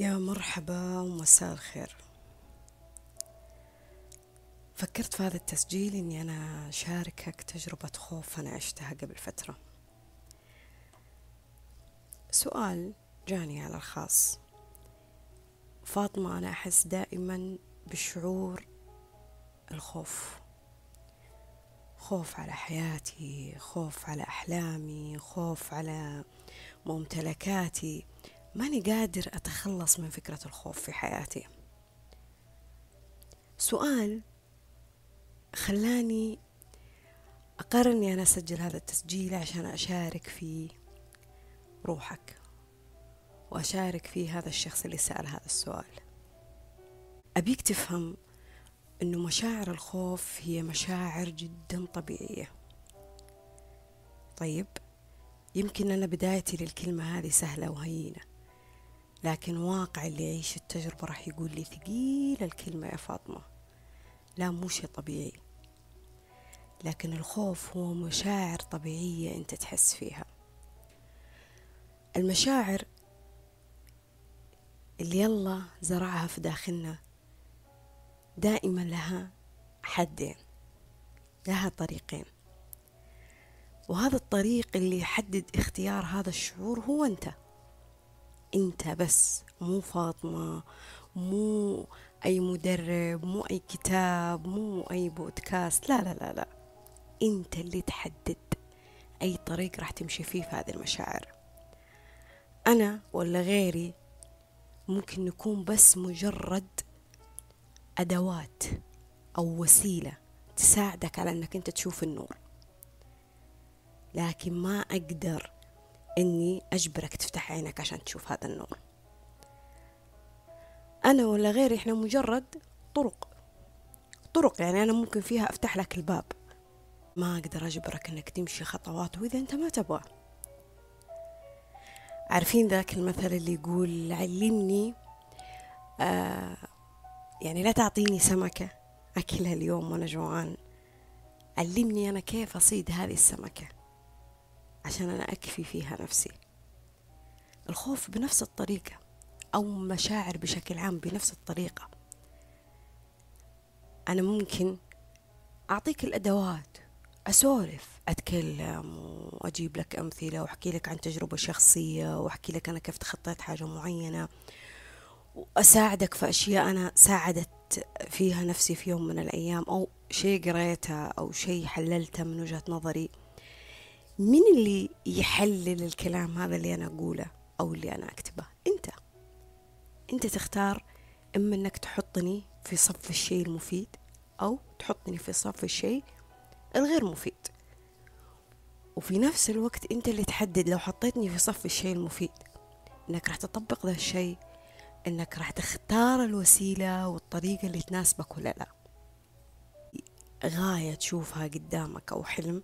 يا مرحبا ومساء الخير. فكرت في هذا التسجيل إني أنا أشاركك تجربة خوف أنا عشتها قبل فترة. سؤال جاني على الخاص. فاطمة أنا أحس دائما بشعور الخوف. خوف على حياتي خوف على أحلامي خوف على ممتلكاتي. ماني قادر أتخلص من فكرة الخوف في حياتي. سؤال خلاني أقرر أني أنا أسجل هذا التسجيل عشان أشارك في روحك وأشارك في هذا الشخص اللي سأل هذا السؤال. أبيك تفهم أنه مشاعر الخوف هي مشاعر جدا طبيعية. طيب يمكن أنا بدايتي للكلمة هذه سهلة وهينة. لكن واقع اللي يعيش التجربة راح يقول لي ثقيلة الكلمة يا فاطمة. لا مو شي طبيعي. لكن الخوف هو مشاعر طبيعية أنت تحس فيها. المشاعر اللي يلا زرعها في داخلنا دائما لها حدين لها طريقين. وهذا الطريق اللي يحدد اختيار هذا الشعور هو أنت. انت بس مو فاطمة مو أي مدرب مو أي كتاب مو أي بودكاست لا لا لا لا. انت اللي تحدد أي طريق راح تمشي فيه في هذه المشاعر. أنا ولا غيري ممكن نكون بس مجرد أدوات أو وسيلة تساعدك على إنك أنت تشوف النور. لكن ما أقدر إني أجبرك تفتح عينك عشان تشوف هذا النور أنا ولا غيري إحنا مجرد طرق. طرق يعني أنا ممكن فيها أفتح لك الباب. ما أقدر أجبرك إنك تمشي خطوات وإذا أنت ما تبغى. عارفين ذاك المثل اللي يقول علمني آه يعني لا تعطيني سمكة أكلها اليوم وأنا جوعان. علمني أنا كيف أصيد هذه السمكة. عشان أنا أكفي فيها نفسي. الخوف بنفس الطريقة أو مشاعر بشكل عام بنفس الطريقة. أنا ممكن أعطيك الأدوات أسولف أتكلم وأجيب لك أمثلة وأحكي لك عن تجربة شخصية وأحكي لك أنا كيف تخطيت حاجة معينة. وأساعدك في أشياء أنا ساعدت فيها نفسي في يوم من الأيام أو شيء قريته أو شيء حللته من وجهة نظري. مين اللي يحلل الكلام هذا اللي أنا أقوله أو اللي أنا أكتبه؟ أنت. أنت تختار إما أنك تحطني في صف الشيء المفيد أو تحطني في صف الشيء الغير مفيد. وفي نفس الوقت أنت اللي تحدد لو حطيتني في صف الشيء المفيد أنك راح تطبق ذا الشيء أنك راح تختار الوسيلة والطريقة اللي تناسبك ولا لا. غاية تشوفها قدامك أو حلم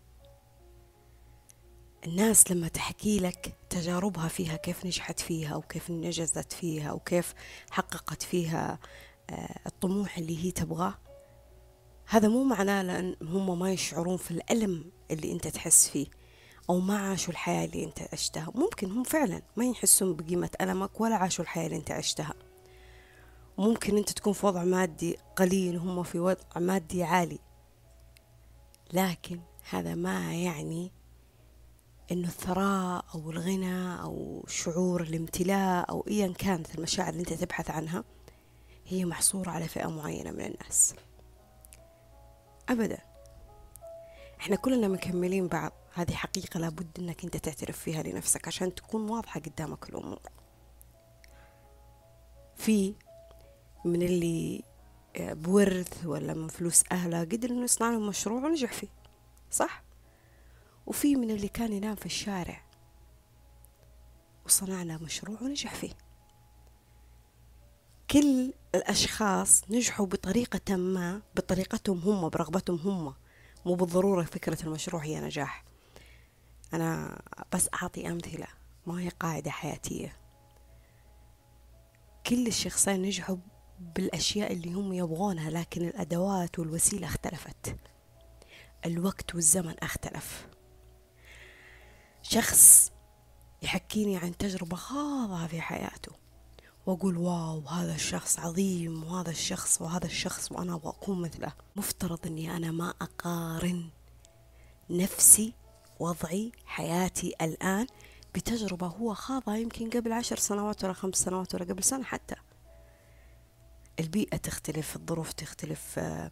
الناس لما تحكي لك تجاربها فيها كيف نجحت فيها وكيف نجزت فيها وكيف حققت فيها آه، الطموح اللي هي تبغاه هذا مو معناه لأن هم ما يشعرون في الألم اللي أنت تحس فيه أو ما عاشوا الحياة اللي أنت عشتها. ممكن هم فعلا ما يحسون بقيمة ألمك ولا عاشوا الحياة اللي أنت عشتها. ممكن أنت تكون في وضع مادي قليل هم في وضع مادي عالي. لكن هذا ما يعني إنه الثراء أو الغنى أو شعور الامتلاء أو ايا كانت المشاعر اللي أنت تبحث عنها هي محصورة على فئة معينة من الناس. ابدا. إحنا كلنا مكملين بعض. هذه حقيقة لابد إنك أنت تعترف فيها لنفسك عشان تكون واضحة قدامك الأمور. في من اللي بورث ولا من فلوس أهله قدر إنه يصنع لهم مشروع ونجح فيه. صح؟ وفي من اللي كان ينام في الشارع وصنعنا مشروع ونجح فيه. كل الأشخاص نجحوا بطريقة ما بطريقتهم هم برغبتهم هم مو بالضرورة فكرة المشروع هي نجاح. أنا بس أعطي أمثلة ما هي قاعدة حياتية. كل الشخصين نجحوا بالأشياء اللي هم يبغونها لكن الأدوات والوسيلة اختلفت. الوقت والزمن اختلف. شخص يحكيني عن تجربة خاضها في حياته. وأقول واو هذا الشخص عظيم وهذا الشخص وهذا الشخص وأنا أبغى أكون مثله. مفترض أني أنا ما أقارن نفسي وضعي حياتي الآن بتجربة هو خاضها يمكن قبل عشر سنوات ولا خمس سنوات ولا قبل سنة حتى. البيئة تختلف الظروف تختلف آه،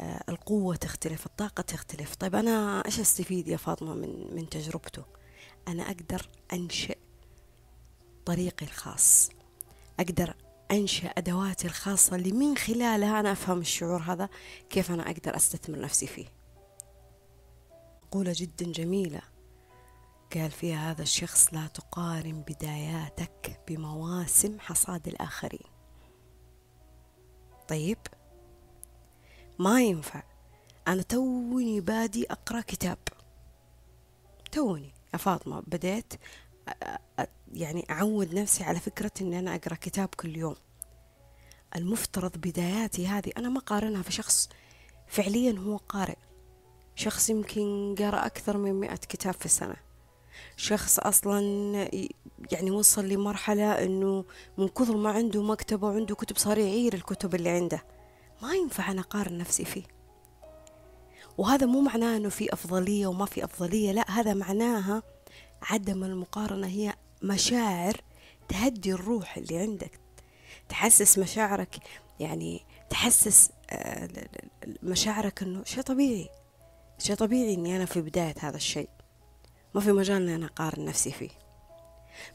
آه، القوة تختلف الطاقة تختلف. طيب أنا إيش أستفيد يا فاطمة من, من تجربته؟ أنا أقدر أنشئ طريقي الخاص. أقدر أنشأ أدواتي الخاصة اللي من خلالها أنا أفهم الشعور هذا كيف أنا أقدر أستثمر نفسي فيه. مقولة جدا جميلة. قال فيها هذا الشخص لا تقارن بداياتك بمواسم حصاد الآخرين. طيب. ما ينفع. أنا توني بادي أقرأ كتاب. توني. يا فاطمة بديت يعني أعود نفسي على فكرة أني أنا أقرأ كتاب كل يوم. المفترض بداياتي هذه أنا ما قارنها في شخص فعليا هو قارئ. شخص يمكن قرأ أكثر من مئة كتاب في السنة. شخص أصلا يعني وصل لمرحلة أنه من كثر ما عنده مكتبة وعنده كتب صار يعير الكتب اللي عنده. ما ينفع أنا أقارن نفسي فيه. وهذا مو معناه أنه في أفضلية وما في أفضلية لا هذا معناها عدم المقارنة هي مشاعر تهدي الروح اللي عندك. تحسس مشاعرك يعني تحسس آه، مشاعرك إنه شيء طبيعي شيء طبيعي إني أنا في بداية هذا الشيء. ما في مجال اني أنا أقارن نفسي فيه.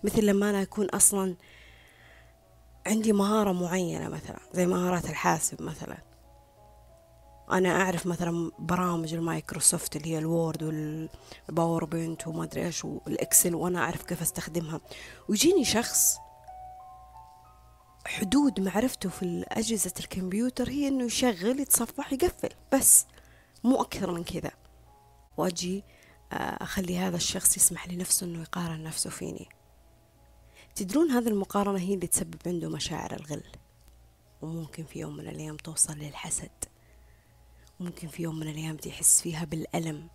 مثل لما أنا أكون أصلا عندي مهارة معينة مثلا زي مهارات الحاسب مثلا. أنا أعرف مثلا برامج المايكروسوفت اللي هي ال Word وال PowerPoint وما أدري إيش وال Excel وأنا أعرف كيف أستخدمها. ويجيني شخص حدود معرفته في أجهزة الكمبيوتر هي إنه يشغل يتصفح يقفل بس مو أكثر من كذا. وأجي آه، أخلي هذا الشخص يسمح لنفسه إنه يقارن نفسه فيني. تدرون هذه المقارنة هي اللي تسبب عنده مشاعر الغل. وممكن في يوم من الأيام توصل للحسد. ممكن في يوم من الأيام يحس فيها بالألم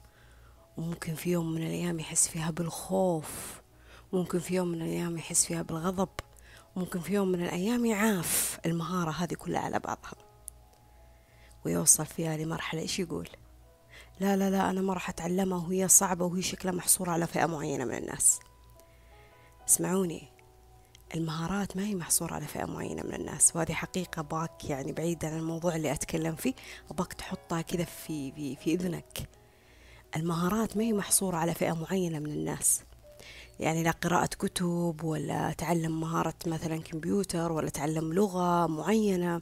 وممكن في يوم من الأيام يحس فيها بالخوف ممكن في يوم من الأيام يحس فيها بالغضب ممكن في يوم من الأيام يعاف المهارة هذه كلها على بعضها. ويوصل فيها لمرحلة إيش يقول؟ لا لا لا أنا ما راح أتعلمها وهي صعبة وهي شكلها محصورة على فئة معينة من الناس. اسمعوني المهارات ما هي محصورة على فئة معينة من الناس وهذه حقيقة أبغاك يعني بعيد عن الموضوع اللي أتكلم فيه أبغاك تحطها كذا في, في, في إذنك. المهارات ما هي محصورة على فئة معينة من الناس. يعني لا قراءة كتب ولا تعلم مهارة مثلا كمبيوتر ولا تعلم لغة معينة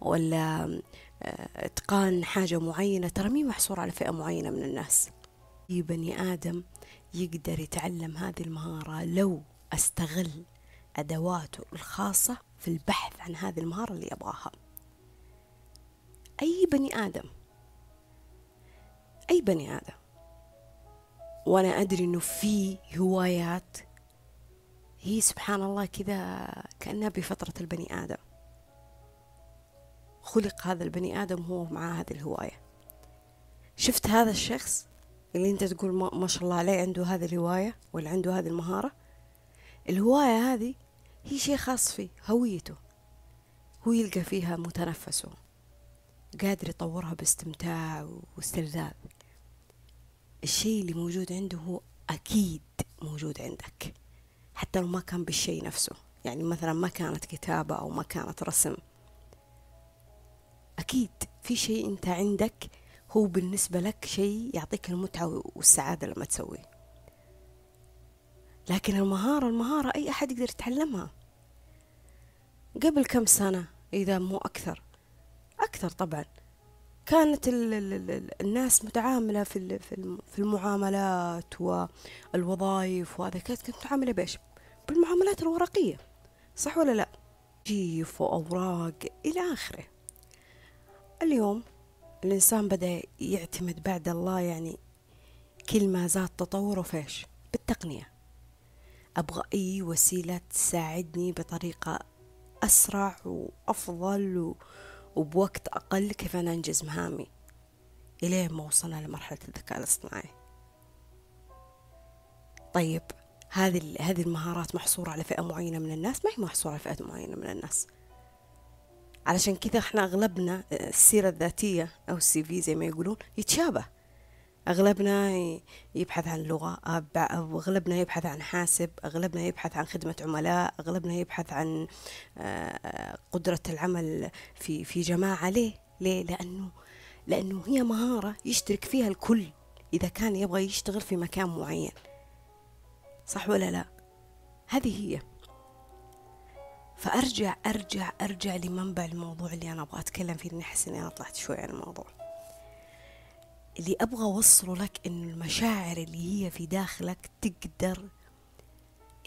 ولا آه، إتقان حاجة معينة. ترى مي محصورة على فئة معينة من الناس. أي بني آدم يقدر يتعلم هذه المهارة لو أستغل أدواته الخاصة في البحث عن هذه المهارة اللي يبغاها. أي بني آدم. أي بني آدم. وأنا أدري إنه في هوايات. هي سبحان الله كذا كأنها بفترة البني آدم. خلق هذا البني آدم هو مع هذه الهواية. شفت هذا الشخص اللي أنت تقول ما شاء الله عليه عنده هذه الهواية ولا عنده هذه المهارة؟ الهواية هذه هي شيء خاص فيه هويته. هو يلقى فيها متنفسه قادر يطورها باستمتاع واستلذاذ. الشيء اللي موجود عنده هو أكيد موجود عندك حتى لو ما كان بالشيء نفسه. يعني مثلا ما كانت كتابة أو ما كانت رسم. أكيد في شيء أنت عندك هو بالنسبة لك شيء يعطيك المتعة والسعادة لما تسويه. لكن المهارة المهارة أي أحد يقدر يتعلمها. قبل كم سنة؟ إذا مو أكثر. أكثر طبعا. كانت ال ال الناس متعاملة في في المعاملات والوظائف وهذا. كانت متعاملة بإيش؟ بالمعاملات الورقية. صح ولا لا؟ جيف وأوراق إلى آخره. اليوم الإنسان بدأ يعتمد بعد الله يعني كل ما زاد تطوره فيش بالتقنية. أبغى أي وسيلة تساعدني بطريقة أسرع وأفضل وبوقت أقل كيف أنا أنجز مهامي إلين ما وصلنا لمرحلة الذكاء الاصطناعي. طيب هذه هذه المهارات محصورة على فئة معينة من الناس؟ ما هي محصورة على فئة معينة من الناس. علشان كذا إحنا أغلبنا السيرة الذاتية أو السي في زي ما يقولون يتشابه. أغلبنا يبحث عن لغة أغلبنا يبحث عن حاسب أغلبنا يبحث عن خدمة عملاء أغلبنا يبحث عن آه، قدرة العمل في في جماعة. ليه؟ ليه؟ لأنه لأنه هي مهارة يشترك فيها الكل إذا كان يبغى يشتغل في مكان معين. صح ولا لا؟ هذه هي. فأرجع أرجع أرجع لمنبع الموضوع اللي أنا أبغى أتكلم فيه لأني أحس إني أنا طلعت شوي عن الموضوع. اللي أبغى أوصله لك إن المشاعر اللي هي في داخلك تقدر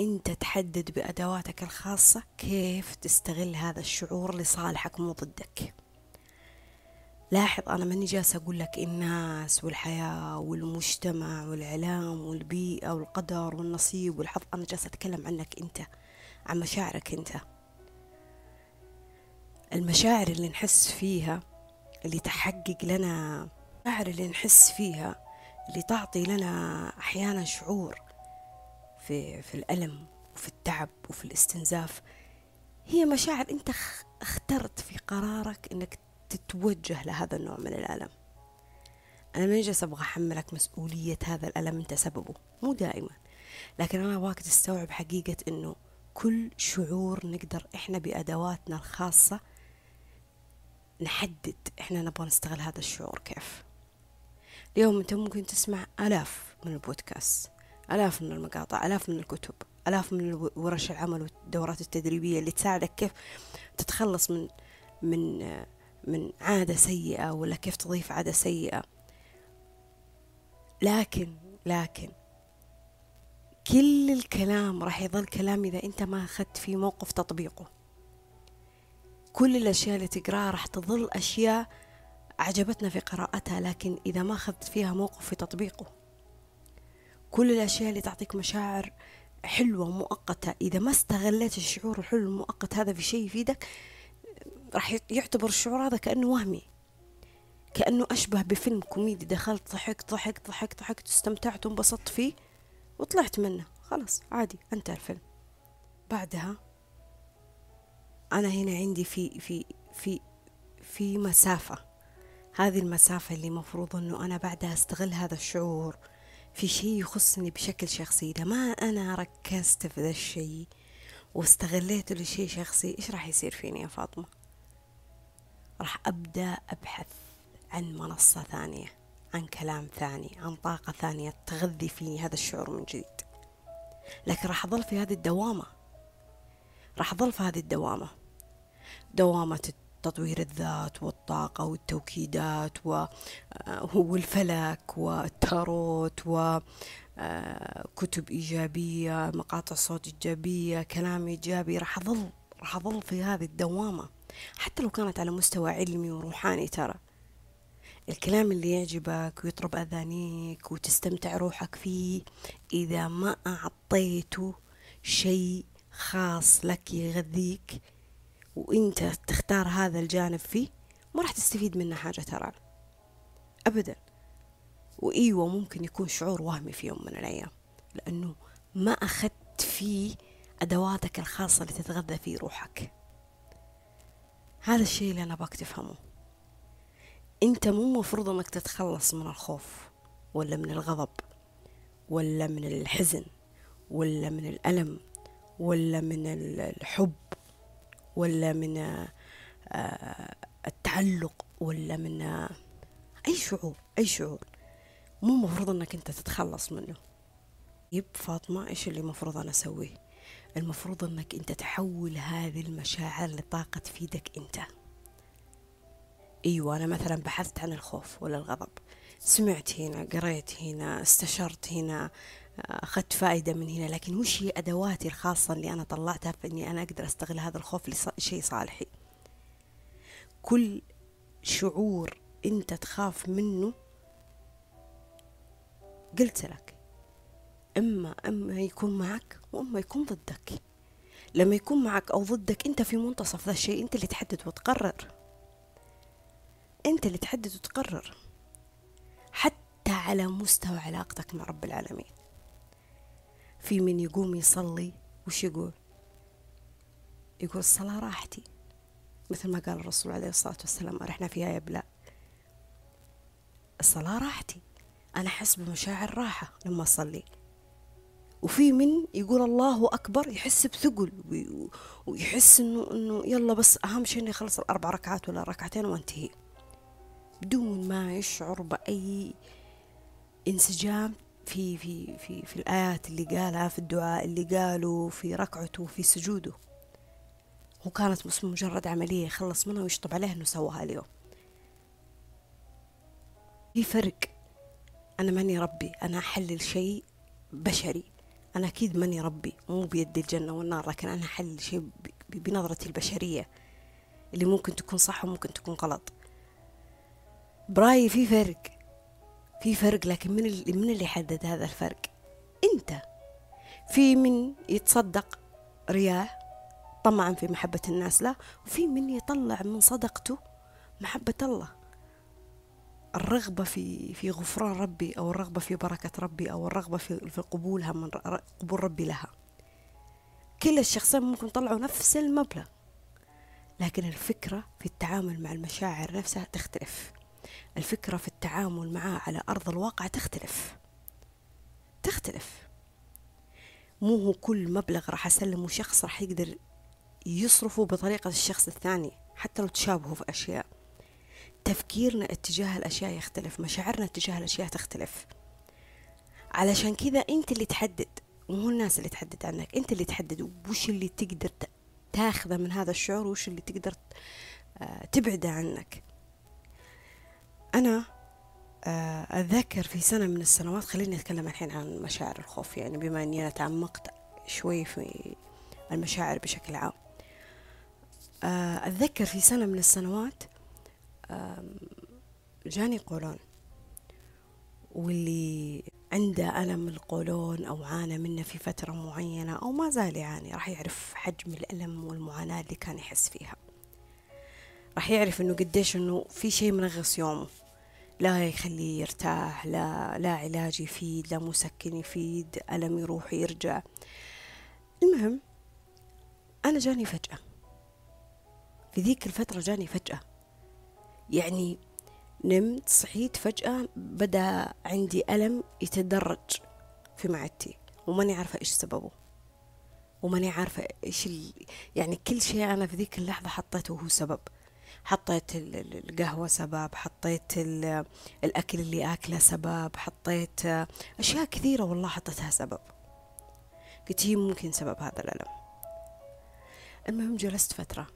أنت تحدد بأدواتك الخاصة كيف تستغل هذا الشعور لصالحك مو ضدك. لاحظ أنا ماني جالسة أقول لك الناس والحياة والمجتمع والإعلام والبيئة والقدر والنصيب والحظ أنا جالسة أتكلم عنك أنت عن مشاعرك أنت. المشاعر اللي نحس فيها اللي تحقق لنا المشاعر اللي نحس فيها اللي تعطي لنا أحيانا شعور في, في الألم وفي التعب وفي الاستنزاف. هي مشاعر أنت اخترت في قرارك أنك تتوجه لهذا النوع من الألم. أنا ما جالسة أبغى أحملك مسؤولية هذا الألم أنت سببه مو دائما. لكن أنا أبغاك تستوعب حقيقة أنه كل شعور نقدر إحنا بأدواتنا الخاصة نحدد إحنا نبغى نستغل هذا الشعور كيف. اليوم أنت ممكن تسمع آلاف من البودكاست آلاف من المقاطع آلاف من الكتب آلاف من ورش العمل والدورات التدريبية اللي تساعدك كيف تتخلص من من من عادة سيئة ولا كيف تضيف عادة سيئة. لكن لكن كل الكلام راح يظل كلام إذا أنت ما أخذت في موقف تطبيقه. كل الأشياء اللي تقراها راح تظل أشياء عجبتنا في قراءتها لكن إذا ما أخذت فيها موقف في تطبيقه. كل الأشياء اللي تعطيك مشاعر حلوة مؤقتة إذا ما استغليت الشعور الحلو المؤقت هذا في شيء يفيدك راح يعتبر الشعور هذا كأنه وهمي كأنه أشبه بفيلم كوميدي. دخلت ضحكت ضحكت ضحكت ضحكت استمتعت وانبسطت فيه وطلعت منه. خلاص عادي انتهى الفيلم. بعدها أنا هنا عندي في في في في مسافة. هذه المسافة اللي مفروض أنه أنا بعدها أستغل هذا الشعور في شيء يخصني بشكل شخصي. إذا ما أنا ركزت في ذا الشيء واستغليته لشيء شخصي إيش راح يصير فيني يا فاطمة؟ راح أبدأ أبحث عن منصة ثانية عن كلام ثاني عن طاقة ثانية تغذي فيني هذا الشعور من جديد. لكن راح أظل في هذه الدوامة. راح أظل في هذه الدوامة. دوامة تطوير الذات والطاقة والتوكيدات آه، والفلك والتاروت وكتب آه، إيجابية مقاطع صوت إيجابية كلام إيجابي راح أظل راح أظل في هذه الدوامة حتى لو كانت على مستوى علمي وروحاني ترى. الكلام اللي يعجبك ويطرب أذانيك وتستمتع روحك فيه إذا ما أعطيته شيء خاص لك يغذيك وانت تختار هذا الجانب فيه ما راح تستفيد منه حاجة ترى. أبدا. وإيوه ممكن يكون شعور وهمي في يوم من الأيام. لأنه ما أخذت فيه أدواتك الخاصة اللي تتغذى فيه روحك. هذا الشيء اللي أنا أبغاك تفهمه. أنت مو مفروض أنك تتخلص من الخوف ولا من الغضب ولا من الحزن ولا من الألم ولا من الحب ولا من آه، التعلق ولا من آه، أي شعور أي شعور. مو مفروض أنك أنت تتخلص منه. يب فاطمة إيش اللي مفروض أنا أسويه؟ المفروض أنك أنت تحول هذه المشاعر لطاقة تفيدك أنت. أيوة أنا مثلا بحثت عن الخوف ولا الغضب سمعت هنا قريت هنا استشرت هنا أخذت فائدة من هنا. لكن وش هي أدواتي الخاصة اللي أنا طلعتها في أني أنا أقدر أستغل هذا الخوف لشيء صالحي؟ كل شعور أنت تخاف منه قلت لك. إما إما يكون معك وإما يكون ضدك. لما يكون معك أو ضدك أنت في منتصف ذا الشيء أنت اللي تحدد وتقرر. أنت اللي تحدد وتقرر. حتى على مستوى علاقتك مع رب العالمين. في من يقوم يصلي وش يقول؟ يقول الصلاة راحتي. مثل ما قال الرسول عليه الصلاة والسلام أرحنا فيها يا بلا الصلاة راحتي. أنا أحس بمشاعر راحة لما أصلي. وفي من يقول الله أكبر يحس بثقل ويحس إنه إنه يلا بس أهم شيء إني أخلص الأربع ركعات ولا ركعتين وانتهي. بدون ما يشعر بأي انسجام في في في في الآيات اللي قالها في الدعاء اللي قاله في ركعته في سجوده. وكانت بس مجرد عملية يخلص منها ويشطب عليها إنه سواها اليوم. في فرق. أنا ماني ربي أنا أحلل شيء بشري. أنا أكيد ماني ربي مو بيدي الجنة والنار لكن أنا أحلل شيء بنظرتي البشرية. اللي ممكن تكون صح وممكن تكون غلط. برأيي في فرق. في فرق لكن من اللي من اللي يحدد هذا الفرق؟ أنت. في من يتصدق رياه طمعا في محبة الناس له وفي من يطلع من صدقته محبة الله. الرغبة في في غفران ربي أو الرغبة في بركة ربي أو الرغبة في في قبولها من قبول ربي لها. كل الشخصين ممكن يطلعوا نفس المبلغ لكن الفكرة في التعامل مع المشاعر نفسها تختلف. الفكرة في التعامل معاه على أرض الواقع تختلف. تختلف. مو هو كل مبلغ راح أسلمه شخص راح يقدر يصرفه بطريقة الشخص الثاني حتى لو تشابهوا في أشياء. تفكيرنا اتجاه الأشياء يختلف مشاعرنا اتجاه الأشياء تختلف. علشان كذا أنت اللي تحدد مو الناس اللي تحدد عنك أنت اللي تحدد وش اللي تقدر تاخذه من هذا الشعور وش اللي تقدر آه، تبعده عنك. أنا آه، أتذكر في سنة من السنوات خليني أتكلم الحين عن مشاعر الخوف يعني بما أني أنا تعمقت شوي في المشاعر بشكل عام. آه، أتذكر في سنة من السنوات جاني قولون واللي عنده ألم القولون أو عانى منه في فترة معينة أو ما زال يعاني راح يعرف حجم الألم والمعاناة اللي كان يحس فيها. راح يعرف إنه قديش إنه في شيء منغص يومه. لا يخليه يرتاح لا لا علاج يفيد لا مسكن يفيد ألم يروح يرجع. المهم أنا جاني فجأة. في ذيك الفترة جاني فجأة. يعني نمت صحيت فجأة بدأ عندي ألم يتدرج في معدتي وماني عارفة إيش سببه. وماني عارفة إيش. يعني كل شيء أنا في ذيك اللحظة حطيته هو سبب. حطيت القهوة سبب حطيت الأكل اللي أكله سبب حطيت أشياء كثيرة والله حطيتها سبب. قلت هي ممكن سبب هذا الألم. المهم جلست فترة.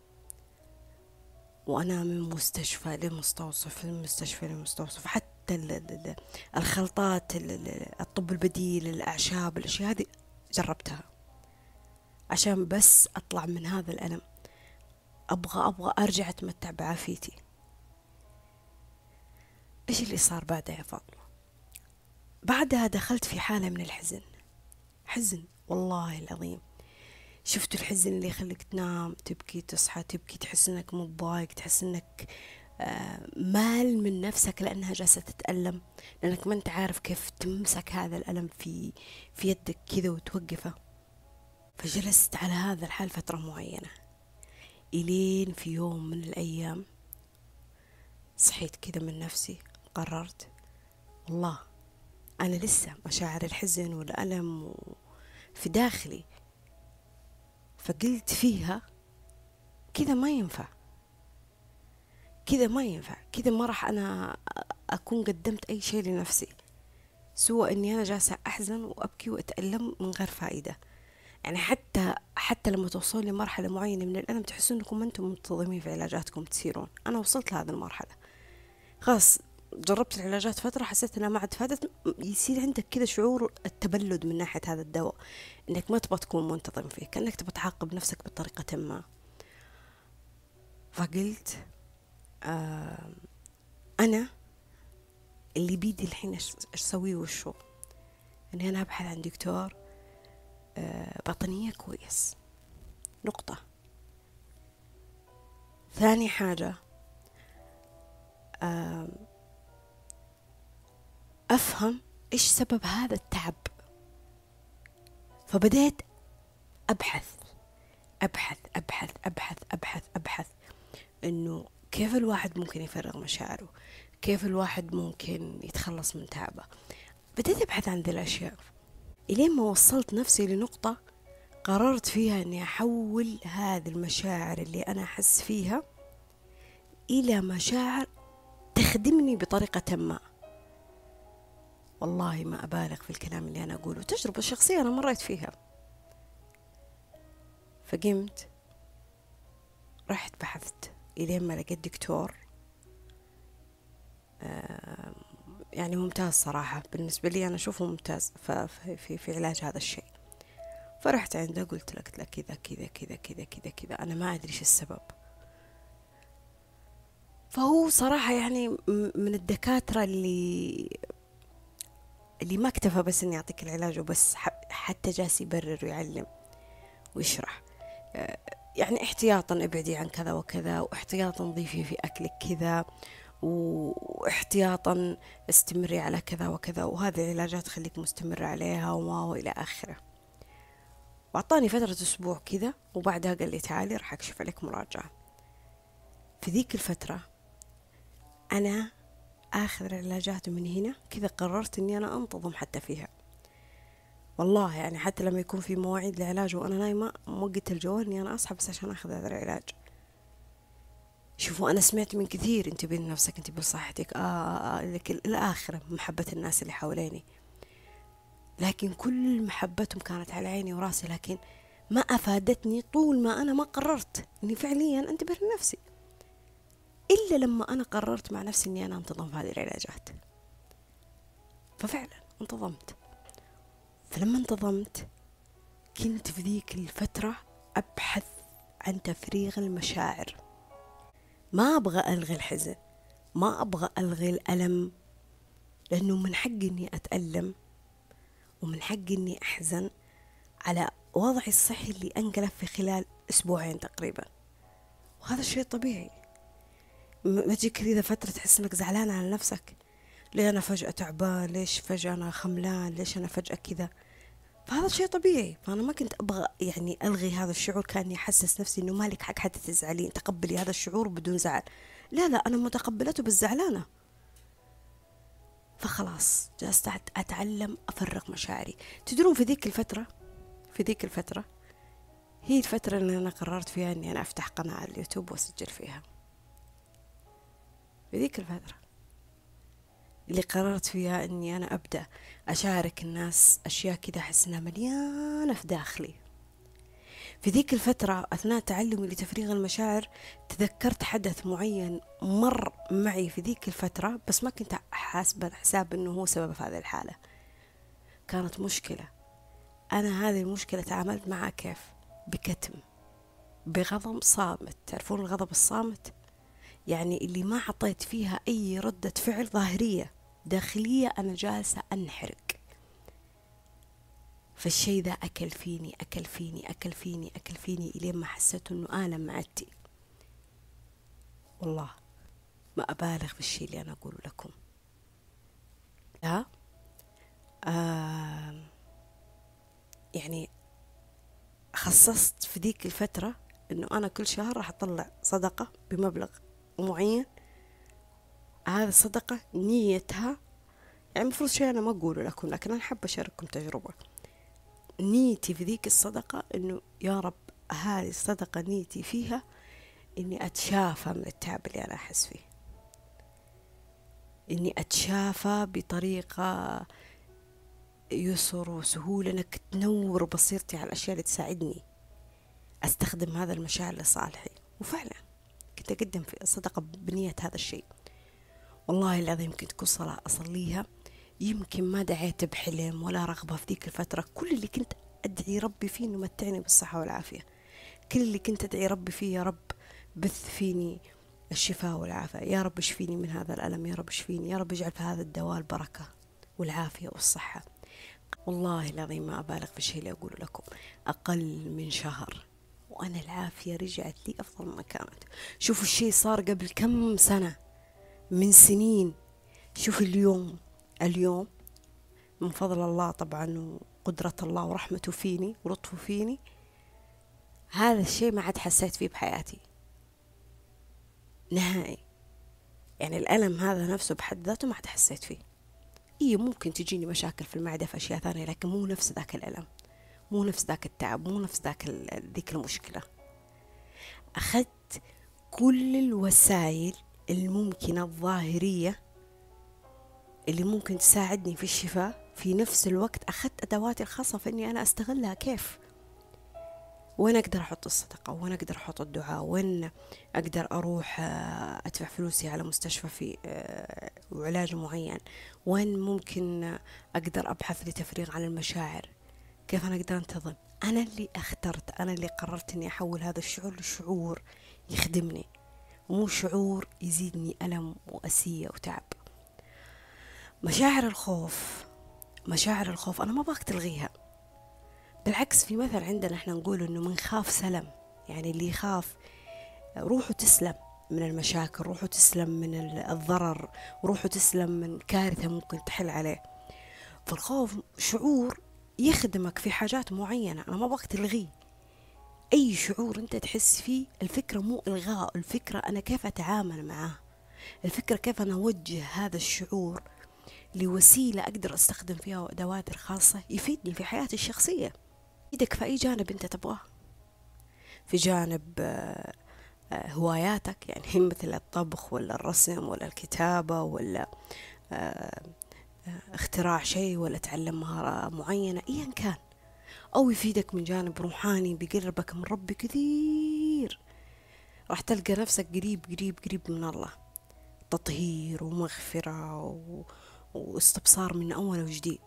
وأنا من مستشفى لمستوصف من مستشفى لمستوصف. حتى الخلطات الطب البديل الأعشاب الأشياء هذه جربتها. عشان بس أطلع من هذا الألم. أبغى أبغى أرجع أتمتع بعافيتي. إيش اللي صار بعدها يا فاطمة؟ بعدها دخلت في حالة من الحزن. حزن والله العظيم. شفتوا الحزن اللي يخليك تنام تبكي تصحى تبكي تحس إنك متضايق تحس إنك آه، مال من نفسك لأنها جالسة تتألم. لأنك ما أنت عارف كيف تمسك هذا الألم في في يدك كذا وتوقفه. فجلست على هذا الحال فترة معينة. الين في يوم من الأيام. صحيت كذا من نفسي قررت والله أنا لسه مشاعر الحزن والألم في داخلي. فقلت فيها كذا ما ينفع. كذا ما ينفع. كذا ما راح أنا أكون قدمت أي شيء لنفسي. سوى إني أنا جالسة أحزن وأبكي وأتألم من غير فائدة. يعني حتى حتى لما توصلون لمرحلة معينة من الألم تحسون إنكم ما أنتم منتظمين في علاجاتكم تسيرون. أنا وصلت لهذه المرحلة. خلاص جربت العلاجات فترة حسيت إنها ما عاد فادت. يصير عندك كذا شعور التبلد من ناحية هذا الدواء إنك ما تبغى تكون منتظم فيه كأنك تبغى تعاقب نفسك بطريقة ما. فقلت آه أنا اللي بيدي الحين إيش أسويه وشو؟ اني أنا أبحث عن دكتور باطنية كويس. نقطة. ثاني حاجة آه أفهم إيش سبب هذا التعب. فبدأت أبحث أبحث أبحث أبحث أبحث أبحث. إنه كيف الواحد ممكن يفرغ مشاعره؟ كيف الواحد ممكن يتخلص من تعبه؟ بديت أبحث عن ذي الأشياء. إلين ما وصلت نفسي لنقطة قررت فيها أني أحول هذه المشاعر اللي أنا أحس فيها إلى مشاعر تخدمني بطريقة ما. والله ما أبالغ في الكلام اللي أنا أقوله. تجربة شخصية أنا مريت فيها. فقمت رحت بحثت إلين ما لقيت دكتور يعني ممتاز صراحة. بالنسبة لي أنا أشوفه ممتاز في, في علاج هذا الشيء. فرحت عنده قلت له قلت له كذا كذا كذا كذا كذا كذا. أنا ما أدري إيش السبب. فهو صراحة يعني من الدكاترة اللي اللي ما اكتفى بس إنه يعطيك العلاج وبس حتى جالس يبرر ويعلم ويشرح. آه، يعني احتياطا ابعدي عن كذا وكذا واحتياطا ضيفي في اكلك كذا. واحتياطا استمري على كذا وكذا وهذه العلاجات خليك مستمر عليها وما والى آخره. وأعطاني فترة أسبوع كذا وبعدها قال لي تعالي راح أكشف عليك مراجعة. في ذيك الفترة أنا آخذ العلاجات من هنا كذا قررت إني أنا أنتظم حتى فيها. والله يعني حتى لما يكون في مواعيد العلاج وأنا نايمة موقت الجوال إني أنا أصحى بس عشان أخذ هذا العلاج. شوفوا أنا سمعت من كثير انتبهي لنفسك انتبهي لصحتك آه, آه, آه الآخرة محبة الناس اللي حواليني. لكن كل محبتهم كانت على عيني وراسي لكن ما أفادتني طول ما أنا ما قررت إني فعليا أنتبه لنفسي. إلا لما أنا قررت مع نفسي إني أنا أنتظم في هذه العلاجات. ففعلا انتظمت. فلما انتظمت كنت في ذيك الفترة أبحث عن تفريغ المشاعر. ما أبغى ألغي الحزن ما أبغى ألغي الألم لأنه من حقي إني أتألم ومن حقي إني أحزن على وضعي الصحي اللي أنقلب في خلال أسبوعين تقريبا. وهذا شيء طبيعي. ما تجيك كذا فترة تحس إنك زعلان على نفسك. ليه أنا فجأة تعبان؟ ليش فجأة أنا خملان؟ ليش أنا فجأة كذا؟ فهذا شيء طبيعي. فأنا ما كنت أبغى يعني ألغي هذا الشعور كأني أحسس نفسي إنه مالك حق حتى تزعلين تقبلي هذا الشعور بدون زعل. لا لا أنا متقبلته بالزعلانة. فخلاص جلست أتعلم أفرغ مشاعري. تدرون في ذيك الفترة في ذيك الفترة هي الفترة اللي أنا قررت فيها إني أنا أفتح قناة على اليوتيوب وأسجل فيها. في ذيك الفترة. اللي قررت فيها إني أنا أبدأ أشارك الناس أشياء كذا أحس إنها مليانة في داخلي. في ذيك الفترة أثناء تعلمي لتفريغ المشاعر تذكرت حدث معين مر معي في ذيك الفترة بس ما كنت حاسبة حساب أنه هو سبب هذه الحالة. كانت مشكلة. أنا هذه المشكلة تعاملت معها كيف؟ بكتم بغضب صامت. تعرفون الغضب الصامت؟ يعني اللي ما حطيت فيها أي ردة فعل ظاهرية. داخلية أنا جالسة أنحرق. فالشي ذا أكل فيني أكل فيني أكل فيني أكل فيني إلين ما حسيت إنه آلم معدتي. والله ما أبالغ في الشي اللي أنا أقوله لكم. لا آه يعني خصصت في ذيك الفترة إنه أنا كل شهر راح أطلع صدقة بمبلغ معين هذا الصدقة نيتها. يعني المفروض شيء أنا ما أقوله لكم لكن أنا حابة أشارككم تجربة. نيتي في ذيك الصدقة إنه يا رب هذه الصدقة نيتي فيها إني أتشافى من التعب اللي أنا أحس فيه. إني أتشافى بطريقة يسر وسهولة إنك تنور بصيرتي على الأشياء اللي تساعدني أستخدم هذا المشاعر لصالحي. وفعلا كنت أقدم في صدقة بنية هذا الشيء. والله العظيم كنت كل صلاة أصليها. يمكن ما دعيت بحلم ولا رغبة في ذيك الفترة. كل اللي كنت أدعي ربي فيه إنه متعني بالصحة والعافية. كل اللي كنت أدعي ربي فيه يا رب بث فيني الشفاء والعافية. يا رب اشفيني من هذا الألم؟ يا رب اشفيني يا رب اجعل في هذا الدواء البركة والعافية والصحة. والله العظيم ما أبالغ في الشيء اللي أقوله لكم. أقل من شهر وأنا العافية رجعت لي أفضل ما كانت شوفوا الشيء صار قبل كم سنة. من سنين. شوف اليوم اليوم من فضل الله طبعا قدرة الله ورحمته فيني ولطفه فيني. هذا الشيء ما عاد حسيت فيه بحياتي. نهائي. يعني الألم هذا نفسه بحد ذاته ما عاد حسيت فيه. إيه ممكن تجيني مشاكل في المعدة في أشياء ثانية لكن مو نفس ذاك الألم. مو نفس ذاك التعب مو نفس ذاك ذيك المشكلة. أخذت كل الوسائل الممكنة الظاهرية اللي ممكن تساعدني في الشفاء في نفس الوقت أخذت أدواتي الخاصة في إني أنا أستغلها. كيف؟ وين أقدر أحط الصدقة؟ وين أقدر أحط الدعاء؟ وين أقدر أروح آه، أدفع فلوسي على مستشفى في آه، وعلاج معين؟ وين ممكن أقدر أبحث لتفريغ عن المشاعر؟ كيف أنا أقدر أنتظم؟ أنا اللي اخترت أنا اللي قررت أني أحول هذا الشعور لشعور يخدمني. مو شعور يزيدني ألم وأسية وتعب. مشاعر الخوف مشاعر الخوف أنا ما باك تلغيها. بالعكس في مثل عندنا إحنا نقول إنه من خاف سلم. يعني اللي يخاف روحه تسلم من المشاكل روحه تسلم من الضرر روحه تسلم من كارثة ممكن تحل عليه. فالخوف شعور يخدمك في حاجات معينة أنا ما بغى تلغيه. أي شعور أنت تحس فيه الفكرة مو إلغاء الفكرة أنا كيف أتعامل معاه؟ الفكرة كيف أنا أوجه هذا الشعور لوسيلة أقدر أستخدم فيها أدوات الخاصة يفيدني في حياتي الشخصية. يفيدك في أي جانب أنت تبغاه. في جانب آه، آه، هواياتك يعني مثل الطبخ ولا الرسم ولا الكتابة ولا آه، اختراع شيء ولا تعلم مهارة معينة ايا كان. أو يفيدك من جانب روحاني بيقربك من ربي كثير. راح تلقى نفسك قريب قريب قريب من الله. تطهير ومغفرة و... واستبصار من أول وجديد.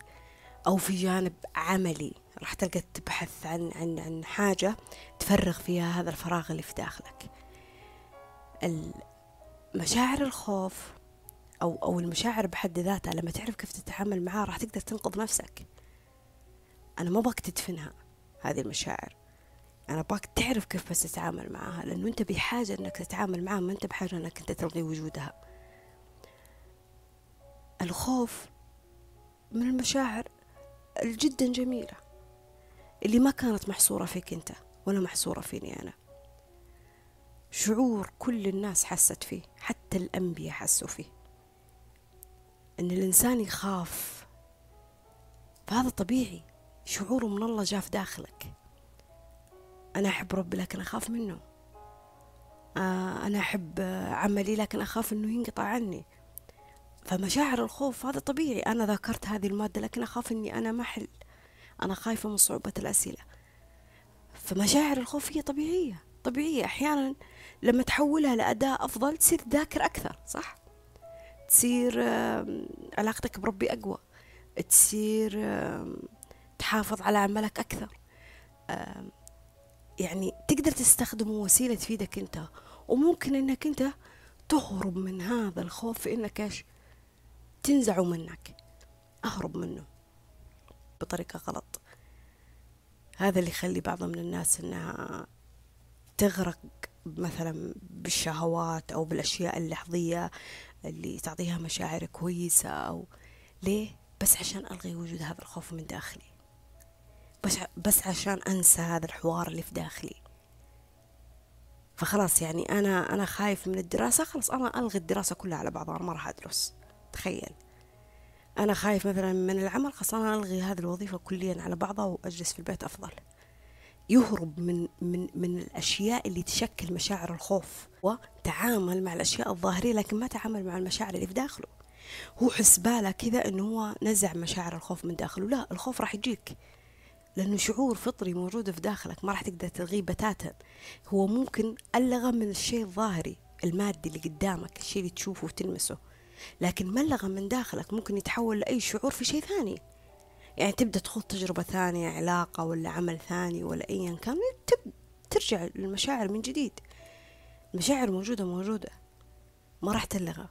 أو في جانب عملي راح تلقى تبحث عن عن عن حاجة تفرغ فيها هذا الفراغ اللي في داخلك. مشاعر الخوف أو أو المشاعر بحد ذاتها لما تعرف كيف تتعامل معها راح تقدر تنقذ نفسك. أنا ما باك تدفنها هذه المشاعر. أنا باك تعرف كيف بس تتعامل معها لأنه أنت بحاجة أنك تتعامل معها ما أنت بحاجة أنك أنت تلغي وجودها. الخوف من المشاعر الجدا جميلة. اللي ما كانت محصورة فيك أنت ولا محصورة فيني أنا. شعور كل الناس حست فيه حتى الأنبياء حسوا فيه. أن الإنسان يخاف فهذا طبيعي. شعوره من الله جاء في داخلك. أنا أحب ربي لكن أخاف منه. آه، أنا أحب عملي لكن أخاف أنه ينقطع عني. فمشاعر الخوف هذا طبيعي. أنا ذكرت هذه المادة لكن أخاف أني أنا ما أحل. أنا خايفة من صعوبة الأسئلة. فمشاعر الخوف هي طبيعية. طبيعية. أحيانا لما تحولها لأداء أفضل تصير تذاكر أكثر صح؟ تصير علاقتك بربي أقوى. تصير تحافظ على عملك أكثر. يعني تقدر تستخدمه وسيلة تفيدك أنت وممكن أنك أنت تهرب من هذا الخوف في أنك إيش؟ تنزعه منك أهرب منه بطريقة غلط. هذا اللي يخلي بعض من الناس أنها تغرق مثلا بالشهوات أو بالأشياء اللحظية اللي تعطيها مشاعر كويسة أو ليه؟ بس عشان ألغي وجود هذا الخوف من داخلي. بس عشان أنسى هذا الحوار اللي في داخلي. فخلاص يعني أنا أنا خايف من الدراسة. خلاص أنا ألغي الدراسة كلها على بعضها أنا ما راح أدرس. تخيل. أنا خايف مثلا من العمل خلاص أنا ألغي هذه الوظيفة كليا على بعضها وأجلس في البيت أفضل. يهرب من من من الأشياء اللي تشكل مشاعر الخوف وتعامل مع الأشياء الظاهريه لكن ما تعامل مع المشاعر اللي في داخله. هو حسباله كذا إنه هو نزع مشاعر الخوف من داخله. لا الخوف راح يجيك. لأنه شعور فطري موجود في داخلك ما راح تقدر تلغيه بتاتا. هو ممكن ألغى من الشيء الظاهري المادي اللي قدامك الشيء اللي تشوفه وتلمسه. لكن ملغى من داخلك ممكن يتحول لأي شعور في شيء ثاني. يعني تبدأ تخوض تجربة ثانية علاقة ولا عمل ثاني ولا أيا كان ترجع للمشاعر من جديد. المشاعر موجودة موجودة. ما راح تلغى.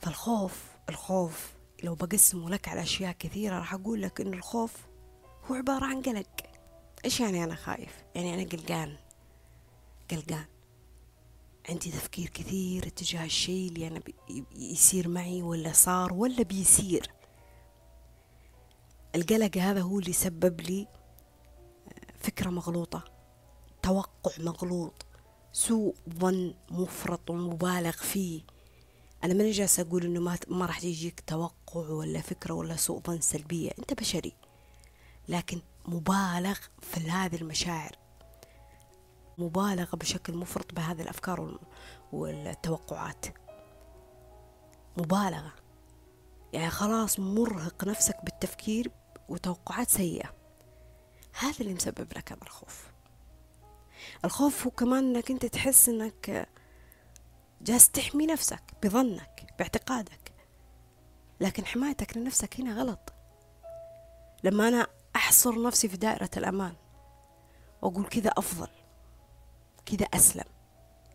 فالخوف الخوف لو بقسمه لك على أشياء كثيرة راح أقول لك إن الخوف هو عبارة عن قلق. إيش يعني أنا خايف؟ يعني أنا قلقان. قلقان. عندي تفكير كثير اتجاه الشيء اللي أنا يصير معي ولا صار ولا بيصير. القلق هذا هو اللي سبب لي فكرة مغلوطة. توقع مغلوط. سوء ظن مفرط ومبالغ فيه. أنا ماني جالسة أقول إنه ما ما راح يجيك توقع ولا فكرة ولا سوء ظن سلبية. أنت بشري. لكن مبالغ في هذه المشاعر. مبالغة بشكل مفرط بهذه الأفكار والتوقعات. مبالغة. يعني خلاص مرهق نفسك بالتفكير وتوقعات سيئة. هذا اللي مسبب لك هذا الخوف. الخوف هو كمان إنك أنت تحس إنك جالس تحمي نفسك بظنك باعتقادك. لكن حمايتك لنفسك هنا غلط. لما أنا أحصر نفسي في دائرة الأمان. وأقول كذا أفضل كذا أسلم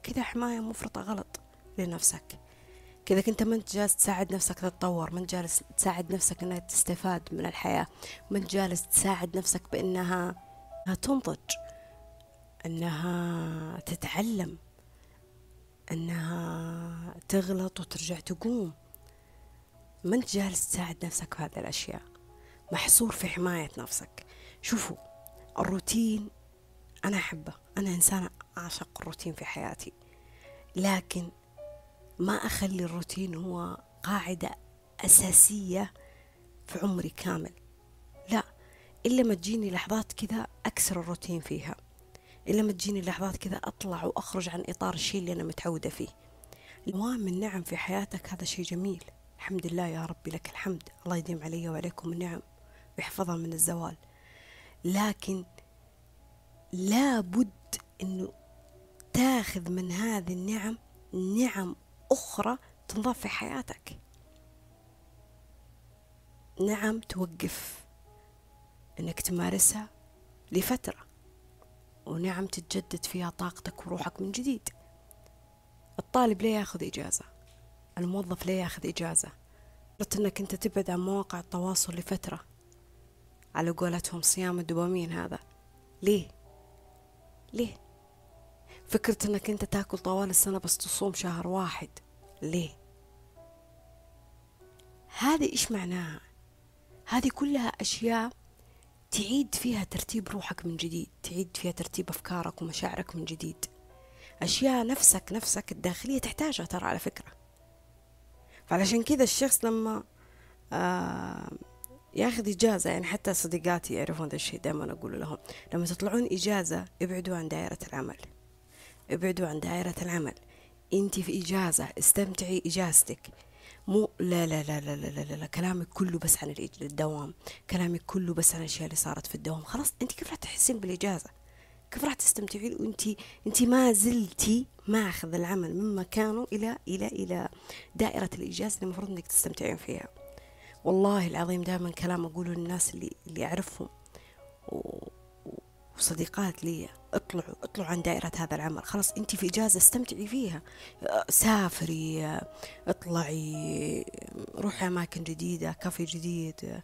كذا حماية مفرطة غلط لنفسك. كذا كنت ما أنت جالس تساعد نفسك تتطور ما أنت جالس تساعد نفسك إنها تستفاد من الحياة ما أنت جالس تساعد نفسك بإنها تنضج إنها تتعلم إنها تغلط وترجع تقوم. ما أنت جالس تساعد نفسك في هذه الأشياء. محصور في حماية نفسك. شوفوا الروتين أنا أحبه. أنا إنسانة أعشق الروتين في حياتي. لكن ما أخلي الروتين هو قاعدة أساسية في عمري كامل. لا إلا ما تجيني لحظات كذا أكسر الروتين فيها. إلا ما تجيني لحظات كذا أطلع وأخرج عن إطار الشيء اللي أنا متعودة فيه. الوام النعم في حياتك هذا شيء جميل. الحمد لله يا ربي لك الحمد. الله يديم علي وعليكم النعم. ويحفظها من الزوال. لكن لابد أنه تاخذ من هذه النعم نعم أخرى تنضاف في حياتك. نعم توقف إنك تمارسها لفترة ونعم تتجدد فيها طاقتك وروحك من جديد. الطالب ليه ياخذ إجازة الموظف ليه ياخذ إجازة. قلت إنك أنت تبعد عن مواقع التواصل لفترة. على قولتهم صيام الدوبامين هذا. ليه؟ ليه؟ فكرة إنك أنت تاكل طوال السنة بس تصوم شهر واحد. ليه؟ هذه إيش معناها؟ هذه كلها أشياء تعيد فيها ترتيب روحك من جديد تعيد فيها ترتيب أفكارك ومشاعرك من جديد. أشياء نفسك نفسك الداخلية تحتاجها ترى على فكرة. فعلشان كذا الشخص لما آه ياخذ إجازة يعني حتى صديقاتي يعرفون ذا الشيء دائما أقول لهم. لما تطلعون إجازة ابعدوا عن دائرة العمل. ابعدوا عن دائرة العمل. انت في إجازة استمتعي إجازتك. مو لا لا لا لا لا لا, لا. كلامك كله بس عن الدوام. كلامك كله بس عن الأشياء اللي صارت في الدوام. خلاص انت كيف راح تحسين بالإجازة؟ كيف راح تستمتعين؟ وانت انت ما زلتي ماخذ العمل من مكانه إلى إلى إلى دائرة الإجازة اللي المفروض إنك تستمتعين فيها. والله العظيم دائما كلام أقوله للناس اللي اللي أعرفهم. وصديقات لي اطلعوا اطلعوا عن دائرة هذا العمل. خلاص أنت في إجازة استمتعي فيها. سافري اطلعي روحي أماكن جديدة كافي جديد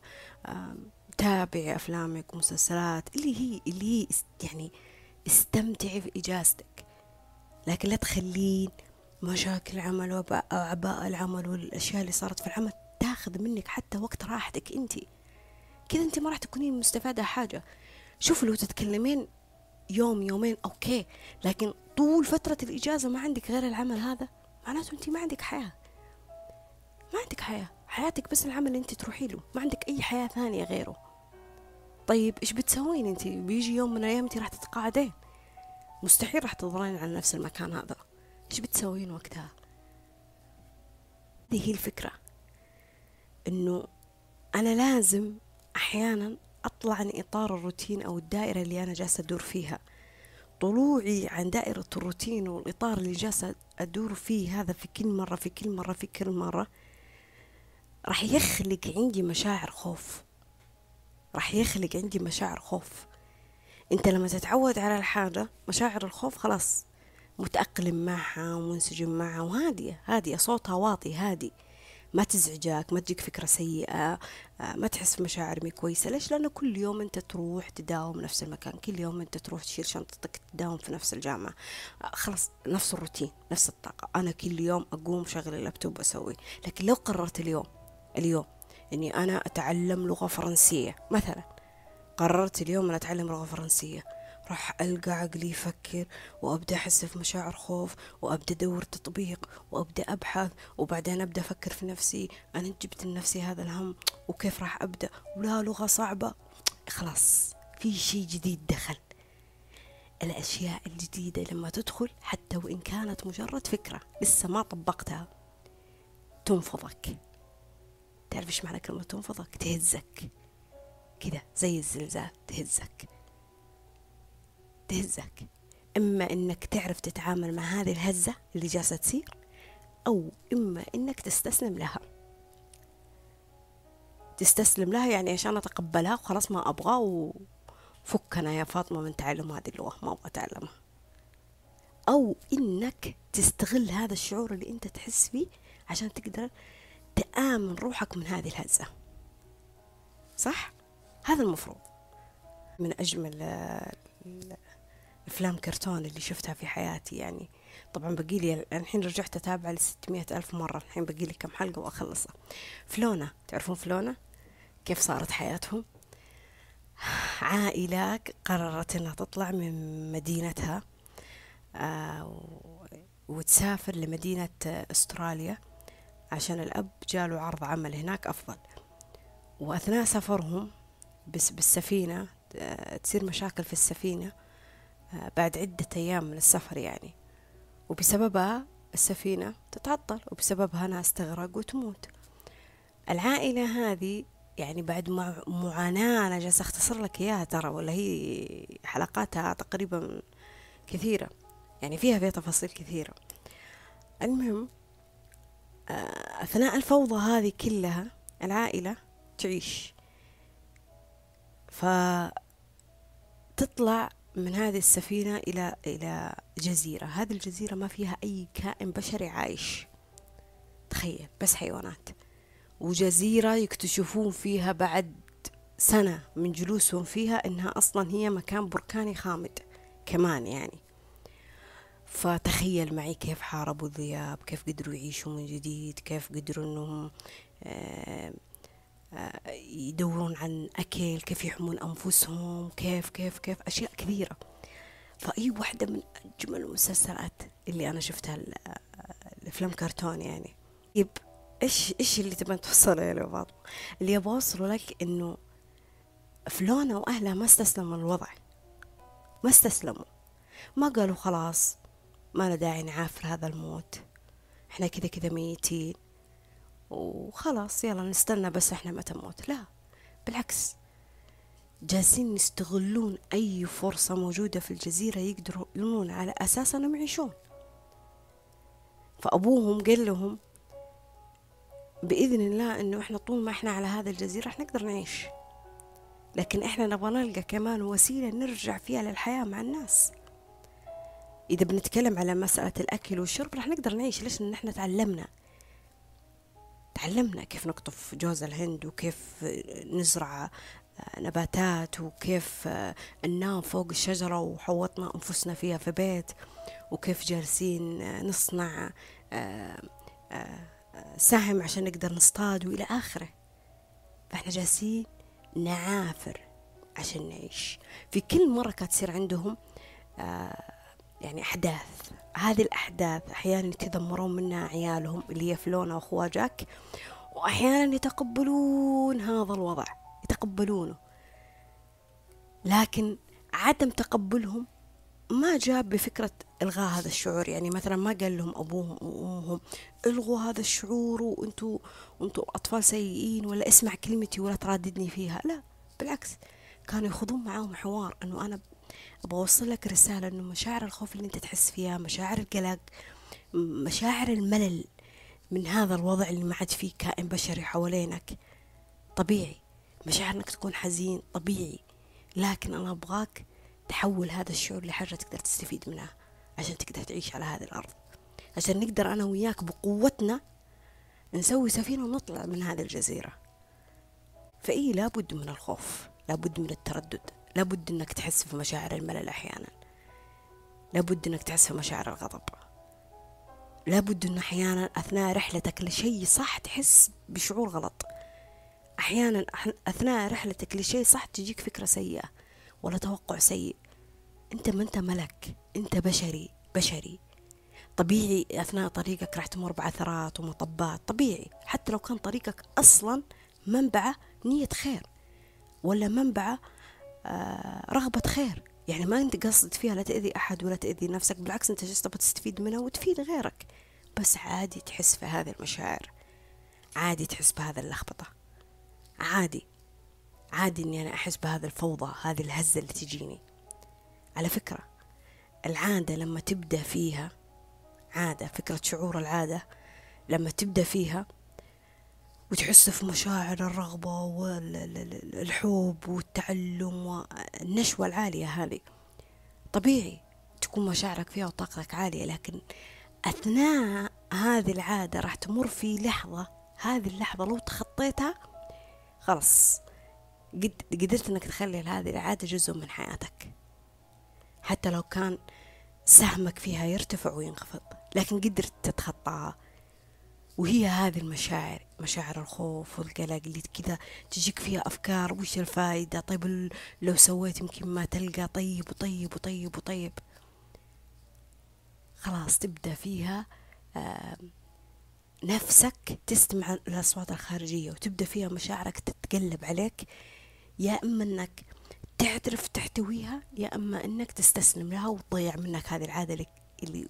تابعي أفلامك ومسلسلات اللي هي اللي هي يعني استمتعي في إجازتك. لكن لا تخلين مشاكل العمل وعباء العمل والأشياء اللي صارت في العمل تاخذ منك حتى وقت راحتك انت. كذا انت ما راح تكونين مستفادة حاجة. شوف لو تتكلمين يوم يومين أوكي. لكن طول فترة الإجازة ما عندك غير العمل هذا؟ معناته أنت ما عندك حياة. ما عندك حياة. حياتك بس العمل اللي أنت تروحي له. ما عندك أي حياة ثانية غيره. طيب إيش بتسوين أنت؟ بيجي يوم من الأيام أنت راح تتقاعدين. مستحيل راح تظلين على نفس المكان هذا. إيش بتسوين وقتها؟ هذه هي الفكرة. إنه أنا لازم أحيانا أطلع عن إطار الروتين أو الدائرة اللي أنا جالسة أدور فيها. طلوعي عن دائرة الروتين والإطار اللي جالسة أدور فيه هذا في كل مرة في كل مرة في كل مرة راح يخلق عندي مشاعر خوف. راح يخلق عندي مشاعر خوف. أنت لما تتعود على الحاجة مشاعر الخوف خلاص متأقلم معها ومنسجم معها وهادية هادية صوتها واطي هادي. ما تزعجك ما تجيك فكرة سيئة آه، ما تحس بمشاعر مي كويسة. ليش؟ لأنه كل يوم أنت تروح تداوم نفس المكان كل يوم أنت تروح تشيل شنطتك تداوم في نفس الجامعة. آه، خلاص نفس الروتين نفس الطاقة. أنا كل يوم أقوم شغل اللابتوب أسوي لكن لو قررت اليوم اليوم إني أنا أتعلم لغة فرنسية مثلا قررت اليوم أن أتعلم لغة فرنسية راح ألقى عقلي يفكر وأبدأ أحس في مشاعر خوف وأبدأ أدور تطبيق وأبدأ أبحث وبعدين أبدأ أفكر في نفسي. أنا جبت لنفسي هذا الهم وكيف راح أبدأ؟ ولا لغة صعبة. خلاص في شيء جديد دخل. الأشياء الجديدة لما تدخل حتى وإن كانت مجرد فكرة لسه ما طبقتها تنفضك. تعرف إيش معنى كلمة تنفضك؟ تهزك. كذا زي الزلزال تهزك. تهزك. إما إنك تعرف تتعامل مع هذه الهزة اللي جالسة تصير أو إما إنك تستسلم لها. تستسلم لها يعني عشان أتقبلها وخلاص ما أبغى وفكنا يا فاطمة من تعلم هذه اللغة ما أبغى أتعلمها. أو إنك تستغل هذا الشعور اللي أنت تحس فيه عشان تقدر تآمن روحك من هذه الهزة. صح؟ هذا المفروض. من أجمل أفلام كرتون اللي شفتها في حياتي يعني. طبعا بقي لي الحين رجعت أتابع لستمية ألف مرة. الحين بقي لي كم حلقة وأخلصها. فلونا تعرفون فلونا؟ كيف صارت حياتهم؟ عائلة قررت أنها تطلع من مدينتها آه وتسافر لمدينة أستراليا عشان الأب جاله عرض عمل هناك أفضل. وأثناء سفرهم بس بالسفينة آه، تصير مشاكل في السفينة. بعد عدة أيام من السفر يعني. وبسببها السفينة تتعطل وبسببها ناس تغرق وتموت. العائلة هذه يعني بعد معاناة أنا جالسة أختصر لك إياها ترى ولا هي حلقاتها تقريبا كثيرة. يعني فيها فيها تفاصيل كثيرة. المهم آه، أثناء الفوضى هذه كلها العائلة تعيش. فتطلع من هذه السفينة إلى إلى جزيرة. هذه الجزيرة ما فيها أي كائن بشري عايش. تخيل بس حيوانات. وجزيرة يكتشفون فيها بعد سنة من جلوسهم فيها إنها أصلا هي مكان بركاني خامد كمان يعني. فتخيل معي كيف حاربوا الذئاب كيف قدروا يعيشوا من جديد كيف قدروا إنهم آه يدورون عن أكل كيف يحمون أنفسهم كيف كيف كيف أشياء كثيرة فأي واحدة من أجمل المسلسلات اللي أنا شفتها الأفلام كرتون يعني. طيب إيش إيش اللي تبين توصله يا فاطمة؟ اللي أبغى أوصله لك إنه فلونا وأهلها ما استسلموا للوضع. ما استسلموا. ما قالوا خلاص ما له داعي نعافر هذا الموت. إحنا كذا كذا ميتين. وخلاص يلا نستنى بس إحنا متى نموت. لا بالعكس. جالسين يستغلون أي فرصة موجودة في الجزيرة يقدروا يلمون على أساس أنهم يعيشون. فأبوهم قال لهم بإذن الله أنه إحنا طول ما إحنا على هذا الجزيرة إحنا نقدر نعيش. لكن إحنا نبغى نلقى كمان وسيلة نرجع فيها للحياة مع الناس. إذا بنتكلم على مسألة الأكل والشرب رح نقدر نعيش. ليش؟ لأن إحنا تعلمنا. تعلمنا كيف نقطف جوز الهند وكيف نزرع آه، نباتات وكيف آه، ننام فوق الشجرة وحوطنا أنفسنا فيها في بيت وكيف جالسين آه، نصنع سهم عشان نقدر نصطاد وإلى آخره. فإحنا جالسين نعافر عشان نعيش. في كل مرة كانت تصير عندهم يعني أحداث. هذه الأحداث أحيانا يتذمرون منها عيالهم اللي يفلون أخوة جاك وأحيانا يتقبلون هذا الوضع يتقبلونه. لكن عدم تقبلهم ما جاب بفكرة إلغاء هذا الشعور. يعني مثلا ما قال لهم أبوهم وأمهم إلغوا هذا الشعور وأنتوا وأنتوا أطفال سيئين ولا أسمع كلمتي ولا ترددني فيها. لا بالعكس كانوا يخوضون معاهم حوار أنه أنا أبغى أوصل لك رسالة إنه مشاعر الخوف اللي أنت تحس فيها مشاعر القلق مشاعر الملل من هذا الوضع اللي ما عاد فيه كائن بشري حوالينك. طبيعي مشاعر إنك تكون حزين طبيعي. لكن أنا أبغاك تحول هذا الشعور لحاجة تقدر تستفيد منها عشان تقدر تعيش على هذه الأرض. عشان نقدر أنا وياك بقوتنا نسوي سفينة ونطلع من هذه الجزيرة. فإيه لابد من الخوف لابد من التردد. لابد إنك تحس في مشاعر الملل أحيانا. لابد إنك تحس في مشاعر الغضب. لابد ان أحيانا أثناء رحلتك لشيء صح تحس بشعور غلط. أحيانا أثناء رحلتك لشيء صح تجيك فكرة سيئة ولا توقع سيء. أنت ما أنت ملك أنت بشري بشري. طبيعي أثناء طريقك راح تمر بعثرات ومطبات طبيعي. حتى لو كان طريقك أصلا منبعة نية خير ولا منبعة رغبة خير. يعني ما أنت قصد فيها لا تأذي أحد ولا تأذي نفسك بالعكس أنت جالس تبغى تستفيد منها وتفيد غيرك. بس عادي تحس في هذه المشاعر. عادي تحس بهذا اللخبطة. عادي. عادي إني أنا أحس بهذا الفوضى هذه الهزة اللي تجيني. على فكرة العادة لما تبدأ فيها عادة فكرة شعور العادة لما تبدأ فيها وتحس في مشاعر الرغبة والحب والتعلم والنشوة العالية هذه. طبيعي تكون مشاعرك فيها وطاقتك عالية لكن أثناء هذه العادة راح تمر في لحظة هذه اللحظة لو تخطيتها خلاص قد قدرت إنك تخلي هذه العادة جزء من حياتك. حتى لو كان سهمك فيها يرتفع وينخفض لكن قدرت تتخطاها. وهي هذه المشاعر مشاعر الخوف والقلق اللي كذا تجيك فيها أفكار وش الفائدة طيب لو سويت يمكن ما تلقى طيب وطيب وطيب وطيب. خلاص تبدأ فيها نفسك تستمع الأصوات الخارجية وتبدأ فيها مشاعرك تتقلب عليك. يا إما أنك تعترف تحتويها يا أما أنك تستسلم لها وتضيع منك هذه العادة اللي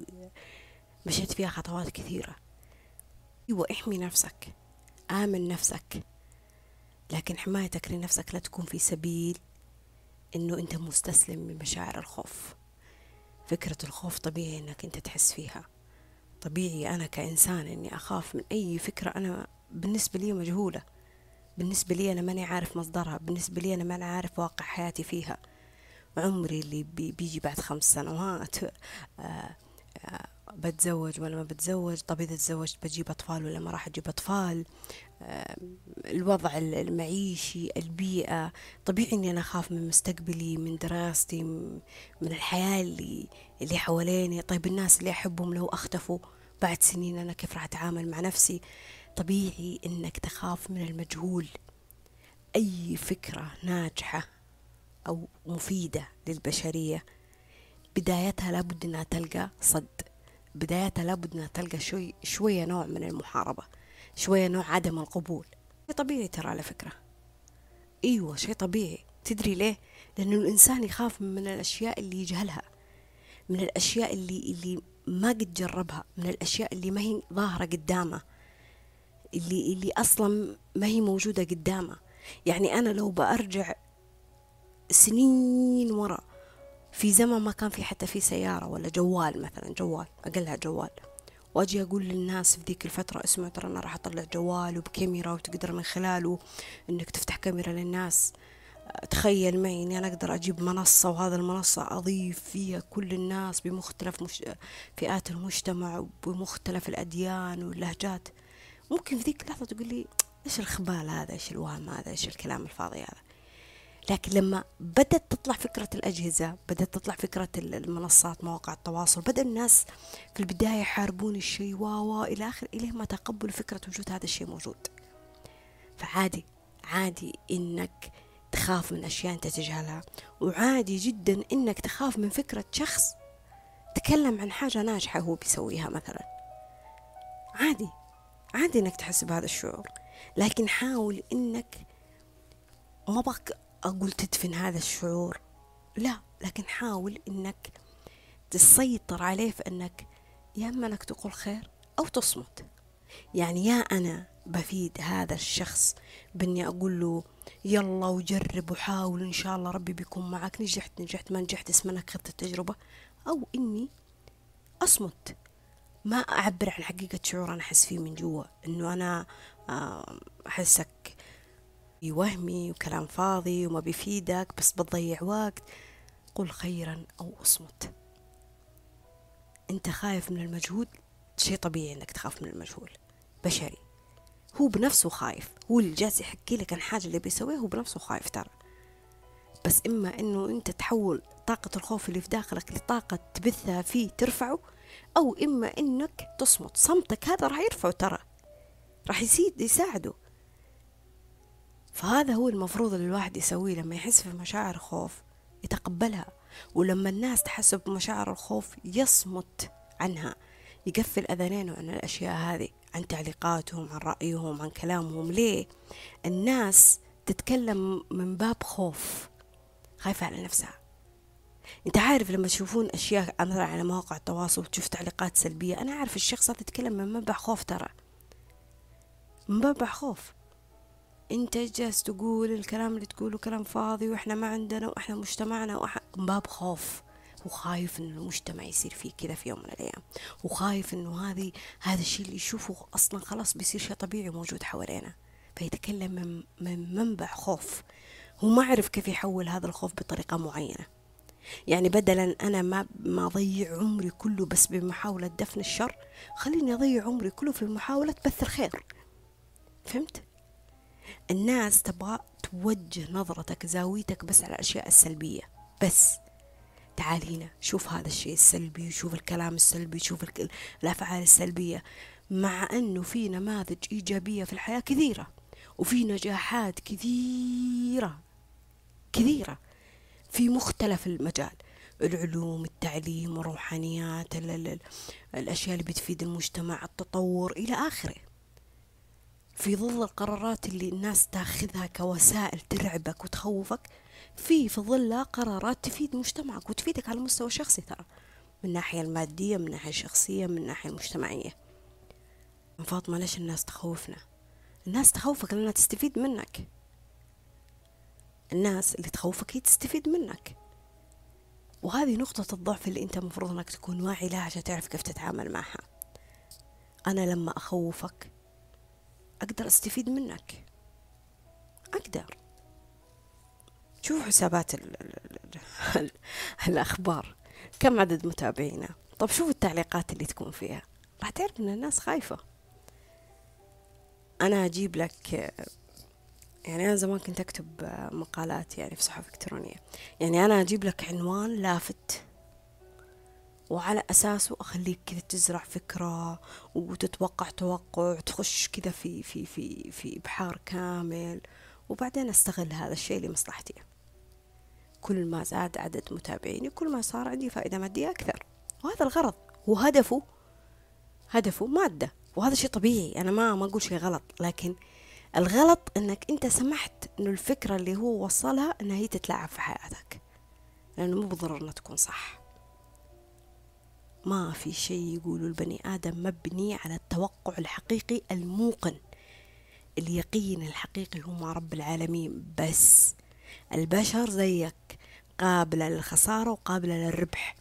مشيت فيها خطوات كثيرة. أيوة احمي نفسك. آمن نفسك. لكن حمايتك لنفسك لا تكون في سبيل إنه أنت مستسلم من مشاعر الخوف. فكرة الخوف طبيعي إنك أنت تحس فيها. طبيعي أنا كإنسان إني أخاف من أي فكرة أنا بالنسبة لي مجهولة. بالنسبة لي أنا ماني عارف مصدرها. بالنسبة لي أنا ماني عارف واقع حياتي فيها. عمري اللي بيجي بعد خمس سنوات آآ آه، آآ آه، بتزوج ولا ما بتزوج طب إذا تزوجت بجيب أطفال ولا ما راح أجيب أطفال؟ الوضع المعيشي البيئة. طبيعي إني أنا أخاف من مستقبلي من دراستي من الحياة اللي اللي حواليني. طيب الناس اللي أحبهم لو أختفوا بعد سنين أنا كيف راح أتعامل مع نفسي؟ طبيعي إنك تخاف من المجهول. أي فكرة ناجحة أو مفيدة للبشرية بدايتها لابد إنها تلقى صد. بدايتها لابد إنها تلقى شوي شوية نوع من المحاربة. شوية نوع عدم القبول. شيء طبيعي ترى على فكرة. أيوة شيء طبيعي. تدري ليه؟ لأنه الإنسان يخاف من الأشياء اللي يجهلها من الأشياء اللي اللي ما قد جربها من الأشياء اللي ما هي ظاهرة قدامه اللي اللي أصلا ما هي موجودة قدامه. يعني أنا لو بأرجع سنين ورا في زمن ما كان في حتى في سيارة ولا جوال مثلا جوال أقلها جوال. وأجي أقول للناس في ذيك الفترة اسمع ترى أنا راح أطلع جوال وبكاميرا وتقدر من خلاله إنك تفتح كاميرا للناس. تخيل معي إني أنا أقدر أجيب منصة وهذا المنصة أضيف فيها كل الناس بمختلف مش... فئات المجتمع وبمختلف الأديان واللهجات. ممكن في ذيك اللحظة تقول لي إيش الخبال هذا إيش الوهم هذا إيش الكلام الفاضي هذا؟ لكن لما بدأت تطلع فكرة الأجهزة بدأت تطلع فكرة المنصات مواقع التواصل بدأ الناس في البداية يحاربون الشيء و إلى آخر إليه ما تقبلوا فكرة وجود هذا الشيء موجود. فعادي عادي إنك تخاف من أشياء أنت تجهلها وعادي جدا إنك تخاف من فكرة شخص تكلم عن حاجة ناجحة هو بيسويها مثلا. عادي عادي إنك تحس بهذا الشعور. لكن حاول إنك ما بك أقول تدفن هذا الشعور. لا لكن حاول إنك تسيطر عليه في أنك يا إما أنك تقول خير أو تصمت. يعني يا أنا بفيد هذا الشخص بإني أقول له يلا وجرب وحاول إن شاء الله ربي بيكون معك نجحت نجحت ما نجحت اسم أنك التجربة. أو إني أصمت. ما أعبر عن حقيقة شعور أنا أحس فيه من جوا. إنه أنا آه، أحسك وهمي وكلام فاضي وما بيفيدك بس بتضيع وقت. قل خيرا أو أصمت. أنت خايف من المجهول؟ شيء طبيعي أنك تخاف من المجهول. بشري. هو بنفسه خايف. هو اللي جالس يحكي لك عن حاجة اللي بيسويها هو بنفسه خايف ترى. بس إما إنه أنت تحول طاقة الخوف اللي في داخلك لطاقة تبثها فيه ترفعه أو إما إنك تصمت. صمتك هذا راح يرفعه ترى. راح يزيد يساعده. فهذا هو المفروض الواحد يسويه لما يحس في مشاعر خوف يتقبلها. ولما الناس تحس بمشاعر الخوف يصمت عنها يقفل أذانينه عن الأشياء هذه عن تعليقاتهم عن رأيهم عن كلامهم. ليه؟ الناس تتكلم من باب خوف خايفة على نفسها. أنت عارف لما تشوفون أشياء مثلا على مواقع التواصل وتشوف تعليقات سلبية أنا عارف الشخص هذا يتكلم من منبع خوف ترى. من منبع خوف. انت جالس تقول الكلام اللي تقوله كلام فاضي وإحنا ما عندنا وإحنا مجتمعنا وإحنا من باب خوف. وخايف انه المجتمع يصير فيه كذا في يوم من الأيام. وخايف إنه هذه هذا الشيء اللي يشوفه أصلا خلاص بيصير شيء طبيعي موجود حوالينا. فيتكلم من, من منبع خوف. هو ما عرف كيف يحول هذا الخوف بطريقة معينة. يعني بدلا أنا ما ما أضيع عمري كله بس بمحاولة دفن الشر. خليني أضيع عمري كله في محاولة بث الخير. فهمت؟ الناس تبغى توجه نظرتك زاويتك بس على الأشياء السلبية. بس تعال هنا شوف هذا الشيء السلبي شوف الكلام السلبي شوف الأفعال السلبية. مع أنه في نماذج إيجابية في الحياة كثيرة وفي نجاحات كثيرة كثيرة في مختلف المجال. العلوم التعليم الروحانيات الأشياء اللي بتفيد المجتمع التطور إلى آخره. في ظل القرارات اللي الناس تاخذها كوسائل ترعبك وتخوفك في في ظلها قرارات تفيد مجتمعك وتفيدك على المستوى الشخصي ترى من الناحية المادية من الناحية الشخصية من الناحية المجتمعية فاطمة ليش الناس تخوفنا؟ الناس تخوفك لأنها تستفيد منك. الناس اللي تخوفك هي تستفيد منك. وهذه نقطة الضعف اللي أنت مفروض أنك تكون واعي لها عشان تعرف كيف تتعامل معها. أنا لما أخوفك أقدر أستفيد منك. أقدر. شوف حسابات ال ال ال الأخبار. كم عدد متابعينا؟ طب شوف التعليقات اللي تكون فيها. راح تعرف أن الناس خايفة. أنا أجيب لك يعني أنا زمان كنت أكتب مقالات يعني في صحف إلكترونية. يعني أنا أجيب لك عنوان لافت. وعلى أساسه أخليك كذا تزرع فكرة وتتوقع توقع وتخش كذا في في في في بحار كامل. وبعدين أستغل هذا الشيء لمصلحتي. كل ما زاد عدد متابعيني كل ما صار عندي فائدة مادية أكثر. وهذا الغرض. وهدفه هدفه مادة. وهذا شيء طبيعي. أنا ما ما أقول شيء غلط. لكن الغلط أنك أنت سمحت أنه الفكرة اللي هو وصلها أنها هي تتلعب في حياتك. لأنه مو بالضرورة أنها تكون صح. ما في شيء يقوله البني آدم مبني على التوقع الحقيقي الموقن. اليقين الحقيقي هو مع رب العالمين بس البشر زيك قابلة للخسارة وقابلة للربح.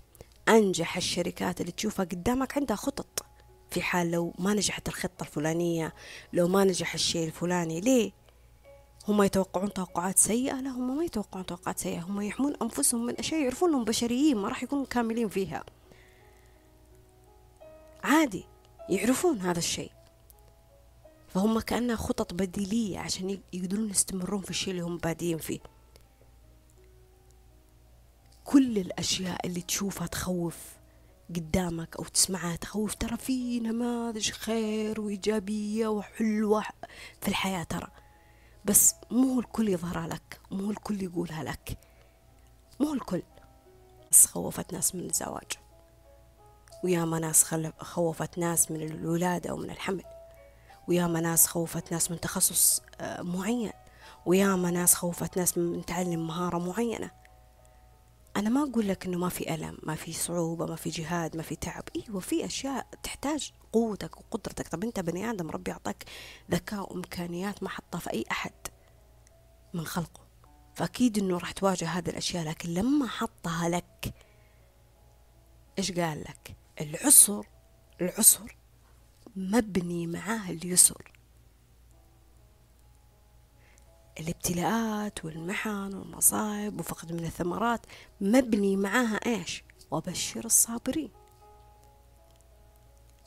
أنجح الشركات اللي تشوفها قدامك عندها خطط. في حال لو ما نجحت الخطة الفلانية لو ما نجح الشيء الفلاني ليه؟ هم يتوقعون توقعات سيئة؟ لا هم ما يتوقعون توقعات سيئة. هم يحمون أنفسهم من أشياء يعرفون أنهم بشريين ما راح يكونوا كاملين فيها. عادي يعرفون هذا الشيء. فهم كأنها خطط بديلية عشان يقدرون يستمرون في الشيء اللي هم بادين فيه. كل الأشياء اللي تشوفها تخوف قدامك أو تسمعها تخوف ترى في نماذج خير وإيجابية وحلوة في الحياة ترى. بس مو الكل يظهرها لك مو الكل يقولها لك. مو الكل. بس خوفت ناس من الزواج. وياما ناس خوفت ناس من الولادة أو من الحمل. وياما ناس خوفت ناس من تخصص آه، معين. وياما ناس خوفت ناس من تعلم مهارة معينة. أنا ما أقول لك إنه ما في ألم ما في صعوبة ما في جهاد ما في تعب. أيوة في أشياء تحتاج قوتك وقدرتك. طب أنت بني آدم ربي أعطاك ذكاء وإمكانيات ما حطها في أي أحد من خلقه. فأكيد إنه راح تواجه هذه الأشياء لكن لما حطها لك إيش قال لك؟ العسر العسر مبني معاه اليسر. الابتلاءات والمحن والمصايب وفقد من الثمرات مبني معاها إيش؟ وبشر الصابرين.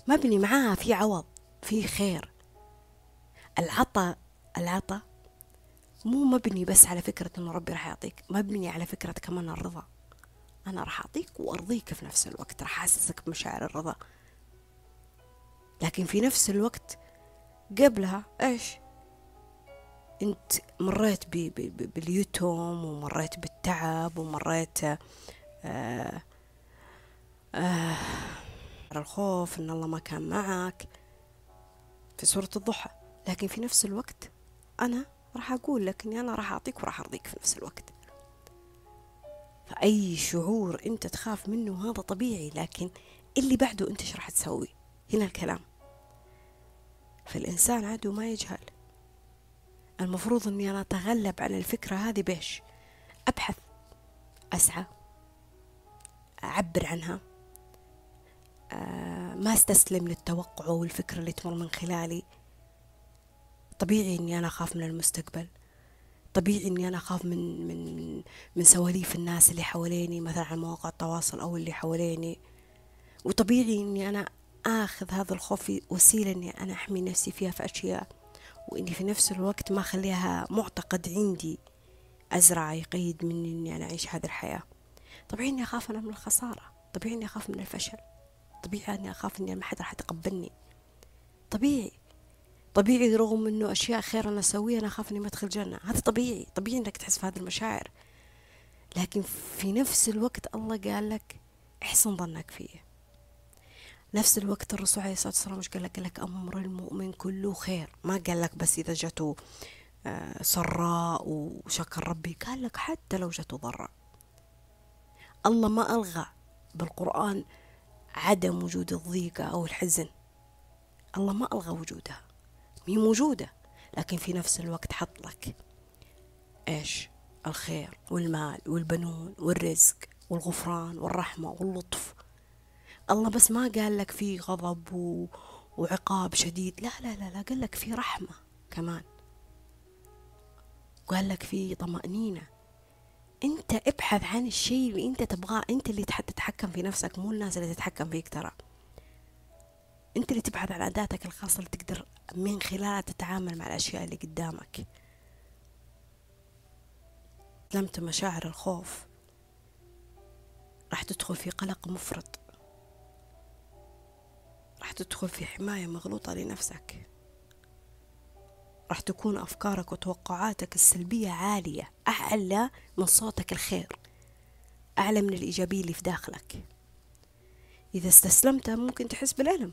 مبني معاها في عوض في خير. العطاء العطاء مو مبني بس على فكرة إنه ربي راح يعطيك مبني على فكرة كمان الرضا. أنا راح أعطيك وأرضيك في نفس الوقت راح أحسسك بمشاعر الرضا. لكن في نفس الوقت قبلها إيش؟ أنت مريت بي بي باليتم ومريت بالتعب ومريت آه آه الخوف إن الله ما كان معك في سورة الضحى. لكن في نفس الوقت أنا راح أقول لك إني أنا راح أعطيك وراح أرضيك في نفس الوقت. فاي شعور أنت تخاف منه هذا طبيعي لكن اللي بعده أنت إيش راح تسوي؟ هنا الكلام. فالإنسان عدو ما يجهل. المفروض إني أنا أتغلب على الفكرة هذه بيش أبحث أسعى أعبر عنها. آه، ما أستسلم للتوقع والفكرة اللي تمر من خلالي. طبيعي إني أنا أخاف من المستقبل. طبيعي إني أنا أخاف من من من سواليف الناس اللي حواليني مثلا على مواقع التواصل أو اللي حواليني. وطبيعي إني أنا آخذ هذا الخوف وسيلة إني أنا أحمي نفسي فيها في أشياء وإني في نفس الوقت ما أخليها معتقد عندي أزرع يقيد مني إني أنا أعيش هذه الحياة. طبيعي إني أخاف أنا من الخسارة طبيعي إني أخاف من الفشل طبيعي إني أخاف إني ما حد راح يتقبلني. طبيعي. طبيعي رغم إنه أشياء خير أنا أسويها أنا أخاف إني ما أدخل جنة. هذا طبيعي طبيعي إنك تحس في هذه المشاعر. لكن في نفس الوقت الله قال لك احسن ظنك فيه. نفس الوقت الرسول عليه الصلاة والسلام مش قال لك؟ قال لك أمر المؤمن كله خير. ما قال لك بس إذا جاته آه، سراء وشكر ربي. قال لك حتى لو جاته ضراء. الله ما ألغى بالقرآن عدم وجود الضيقة أو الحزن. الله ما ألغى وجودها. هي موجودة لكن في نفس الوقت حط لك إيش؟ الخير والمال والبنون والرزق والغفران والرحمة واللطف. الله بس ما قال لك في غضب و... وعقاب شديد. لا لا لا لا قال لك في رحمة كمان. قال لك في طمأنينة. أنت ابحث عن الشيء اللي أنت تبغاه. أنت اللي تتحكم في نفسك مو الناس اللي تتحكم فيك ترى. أنت اللي تبحث عن أداتك الخاصة اللي تقدر من خلالها تتعامل مع الأشياء اللي قدامك. لمت مشاعر الخوف. راح تدخل في قلق مفرط. راح تدخل في حماية مغلوطة لنفسك. راح تكون أفكارك وتوقعاتك السلبية عالية أعلى من صوتك الخير. أعلى من الإيجابية اللي في داخلك. إذا استسلمت ممكن تحس بالألم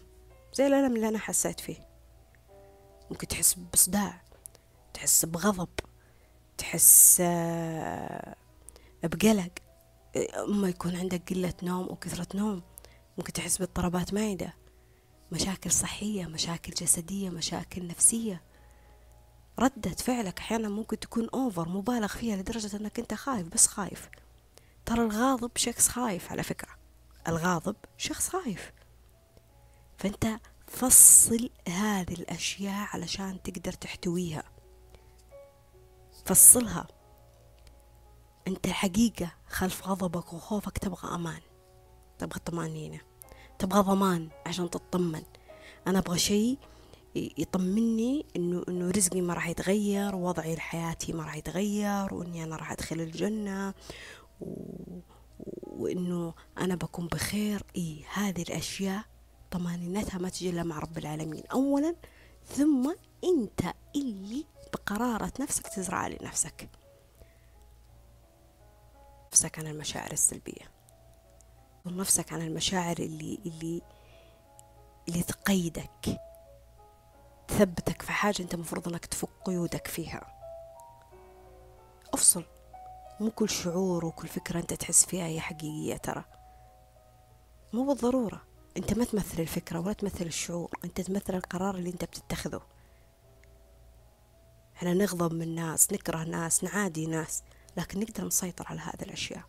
زي الألم اللي أنا حسيت فيه. ممكن تحس بصداع تحس بغضب تحس آه، بقلق. أما يكون عندك قلة نوم أو كثرة نوم ممكن تحس باضطرابات معدة مشاكل صحية مشاكل جسدية مشاكل نفسية. ردة فعلك أحيانا ممكن تكون أوفر مبالغ فيها لدرجة أنك أنت خايف بس خايف. ترى الغاضب شخص خايف على فكرة الغاضب شخص خايف. فأنت فصل هذه الأشياء علشان تقدر تحتويها. فصلها. أنت الحقيقة خلف غضبك وخوفك تبغى أمان. تبغى طمأنينة. تبغى ضمان عشان تطمن. أنا أبغى شيء يطمني انه إنه رزقي ما راح يتغير ووضعي لحياتي ما راح يتغير وإني أنا راح أدخل الجنة و... وإنه أنا بكون بخير. اي هذه الأشياء طمأنينتها ما تجي إلا مع رب العالمين. اولا ثم أنت اللي بقرارة نفسك تزرع لنفسك نفسك. عن المشاعر السلبية. نفسك عن المشاعر اللي اللي اللي تقيدك تثبتك في حاجة أنت مفروض أنك تفك قيودك فيها. أفصل. مو كل شعور وكل فكرة أنت تحس فيها هي حقيقية ترى. مو بالضرورة. أنت ما تمثل الفكرة ولا تمثل الشعور أنت تمثل القرار اللي أنت بتتخذه. إحنا نغضب من ناس نكره ناس نعادي ناس لكن نقدر نسيطر على هذه الأشياء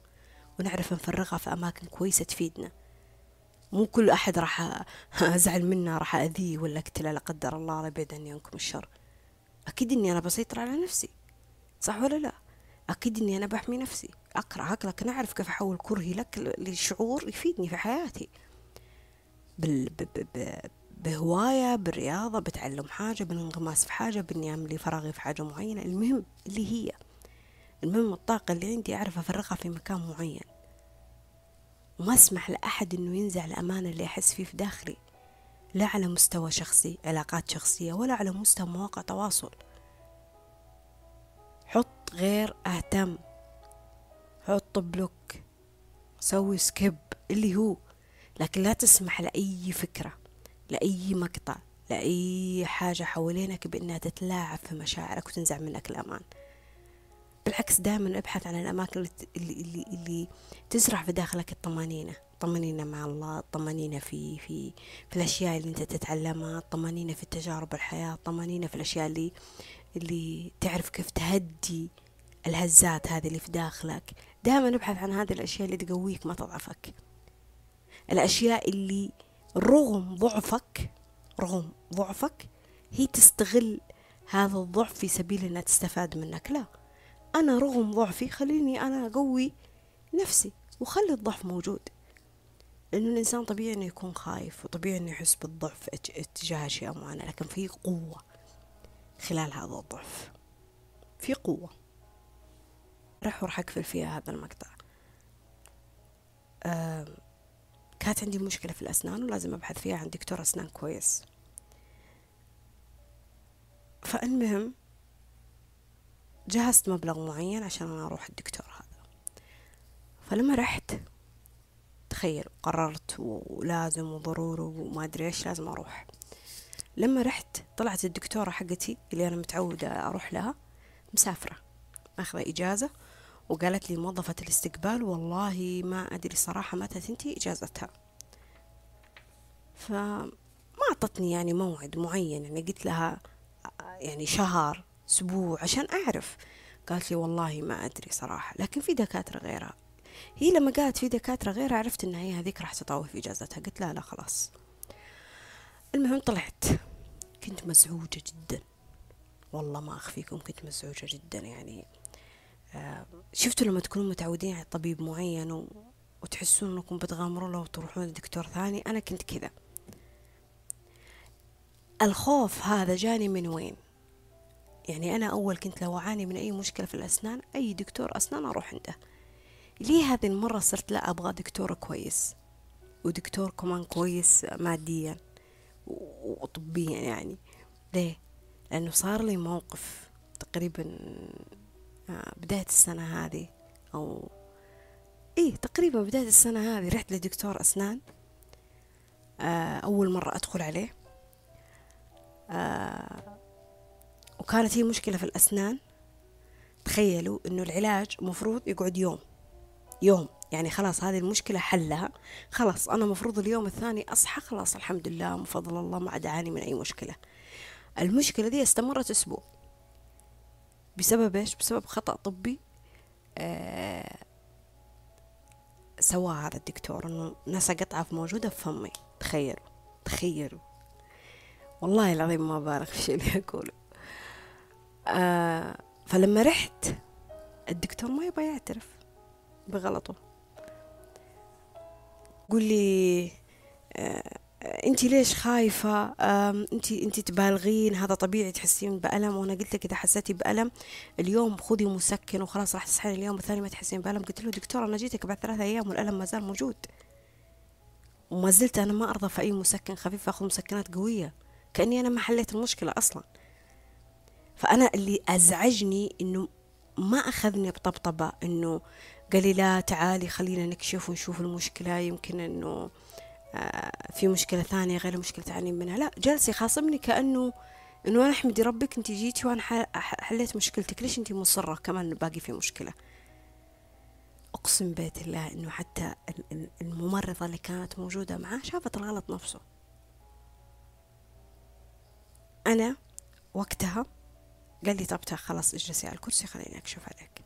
ونعرف نفرغها في أماكن كويسة تفيدنا. مو كل أحد راح أزعل منه راح أذيه ولا أقتله لا قدر الله الله يبعد عني عنكم الشر. أكيد إني أنا بسيطر على نفسي صح ولا لا؟ أكيد إني أنا بحمي نفسي أكرهك لكن أعرف كيف أحول كرهي لك لشعور يفيدني في حياتي. بال... ب... ب... ب... بهواية بالرياضة بتعلم حاجة بالانغماس في حاجة بإني أملي فراغي في حاجة معينة. المهم اللي هي المهم الطاقة اللي عندي أعرف أفرغها في مكان معين. وما أسمح لأحد إنه ينزع الأمان اللي أحس فيه في داخلي. لا على مستوى شخصي علاقات شخصية ولا على مستوى مواقع تواصل. غير اهتم حط block. سوي skip. اللي هو لكن لا تسمح لأي فكرة لأي مقطع لأي حاجة حوالينك بأنها تتلاعب في مشاعرك وتنزع منك الأمان. بالعكس دائما ابحث عن الأماكن اللي, اللي, اللي تزرع في داخلك الطمانينة. الطمانينة مع الله الطمانينة في في في الأشياء اللي أنت تتعلمها الطمانينة في التجارب الحياة الطمانينة في الأشياء اللي اللي تعرف كيف تهدي الهزات هذه اللي في داخلك. دائما ابحث عن هذه الأشياء اللي تقويك ما تضعفك. الأشياء اللي رغم ضعفك رغم ضعفك هي تستغل هذا الضعف في سبيل أنها تستفاد منك. لا أنا رغم ضعفي خليني أنا أقوي نفسي وخلي الضعف موجود. لأنه الإنسان طبيعي إنه يكون خايف وطبيعي إنه يحس بالضعف اتجاه أشياء معينة لكن في قوة خلال هذا الضعف. في قوة. راح وراح أقفل فيها هذا المقطع. آه كانت عندي مشكلة في الأسنان ولازم أبحث فيها عن دكتور أسنان كويس. فالمهم جهزت مبلغ معين عشان أنا أروح الدكتور هذا. فلما رحت تخيل قررت ولازم وضروري وما أدري إيش لازم أروح. لما رحت طلعت الدكتورة حقتي اللي أنا متعودة أروح لها مسافرة ماخذة إجازة وقالت لي موظفة الاستقبال والله ما أدري صراحة متى تنتهي إجازتها. فما أعطتني يعني موعد معين يعني قلت لها يعني شهر أسبوع عشان أعرف. قالت لي والله ما أدري صراحة لكن في دكاترة غيرها. هي لما قالت في دكاترة غيرها عرفت إن هي هذيك راح تطول في إجازتها. قلت لا لا خلاص. المهم طلعت. كنت مزعوجة جدا. والله ما أخفيكم كنت مزعوجة جدا يعني. شفتوا لما تكونوا متعودين على طبيب معين. وتحسون إنكم بتغامروا له وتروحون لدكتور ثاني؟ أنا كنت كذا. الخوف هذا جاني من وين؟ يعني أنا أول كنت لو أعاني من أي مشكلة في الأسنان أي دكتور أسنان أروح عنده. ليه هذه المرة صرت لا أبغى دكتور كويس؟ ودكتور كمان كويس ماديا وطبيا يعني. ليه؟ لأنه صار لي موقف تقريبا بداية السنة هذه أو إيه تقريبا بداية السنة هذه رحت لدكتور أسنان آه، أول مرة أدخل عليه. آه، وكانت هي مشكلة في الأسنان. تخيلوا إنه العلاج مفروض يقعد يوم يوم. يعني خلاص هذه المشكلة حلها. خلاص أنا مفروض اليوم الثاني أصحى خلاص الحمد لله من فضل الله ما عاد أعاني من أي مشكلة. المشكلة دي استمرت أسبوع. بسبب إيش؟ بسبب خطأ طبي. آه سواه هذا الدكتور إنه نسى قطعة موجودة في فمي. تخيلوا تخيلوا. والله العظيم ما بالغ في الشيء اللي أقوله. آه فلما رحت الدكتور ما يبغى يعترف بغلطه. قول لي آه انت ليش خايفة؟ انت انت تبالغين هذا طبيعي تحسين بألم. وأنا قلت لك إذا حسيتي بألم اليوم خذي مسكن وخلاص راح تصحين اليوم الثاني ما تحسين بألم. قلت له دكتور أنا جيتك بعد ثلاثة أيام والألم ما زال موجود. وما زلت أنا ما أرضى في أي مسكن خفيف أخذ مسكنات قوية. كأني أنا ما حليت المشكلة أصلا. فأنا اللي أزعجني إنه ما أخذني بطبطبة إنه قال لي لا تعالي خلينا نكشف ونشوف المشكلة. يمكن إنه في مشكلة ثانية غير المشكلة تعاني منها. لا جالس يخاصمني كأنه إنه أنا احمدي ربك أنت جيتي وأنا حليت مشكلتك. ليش أنت مصرة كمان باقي في مشكلة؟ أقسم بيت الله إنه حتى الممرضة اللي كانت موجودة معاه شافت الغلط نفسه. أنا وقتها قال لي طب خلاص اجلسي على الكرسي خليني أكشف عليك.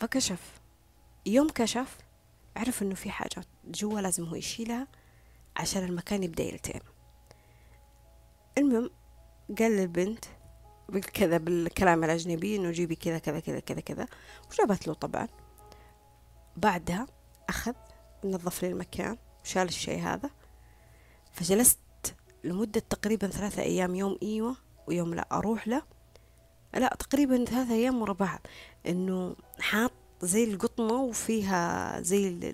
فكشف. يوم كشف عرف إنه في حاجة جوا لازم هو يشيلها عشان المكان يبدأ يلتئم. المهم قال للبنت كذا بالكلام الأجنبي إنه جيبي كذا كذا كذا كذا كذا. وجابت له طبعا. بعدها أخذ نظف لي المكان وشال الشيء هذا. فجلست لمدة تقريبا ثلاثة أيام يوم إيوة ويوم لا أروح له. لا تقريبا ثلاثة أيام ورا بعض. إنه حاط زي القطنة وفيها زي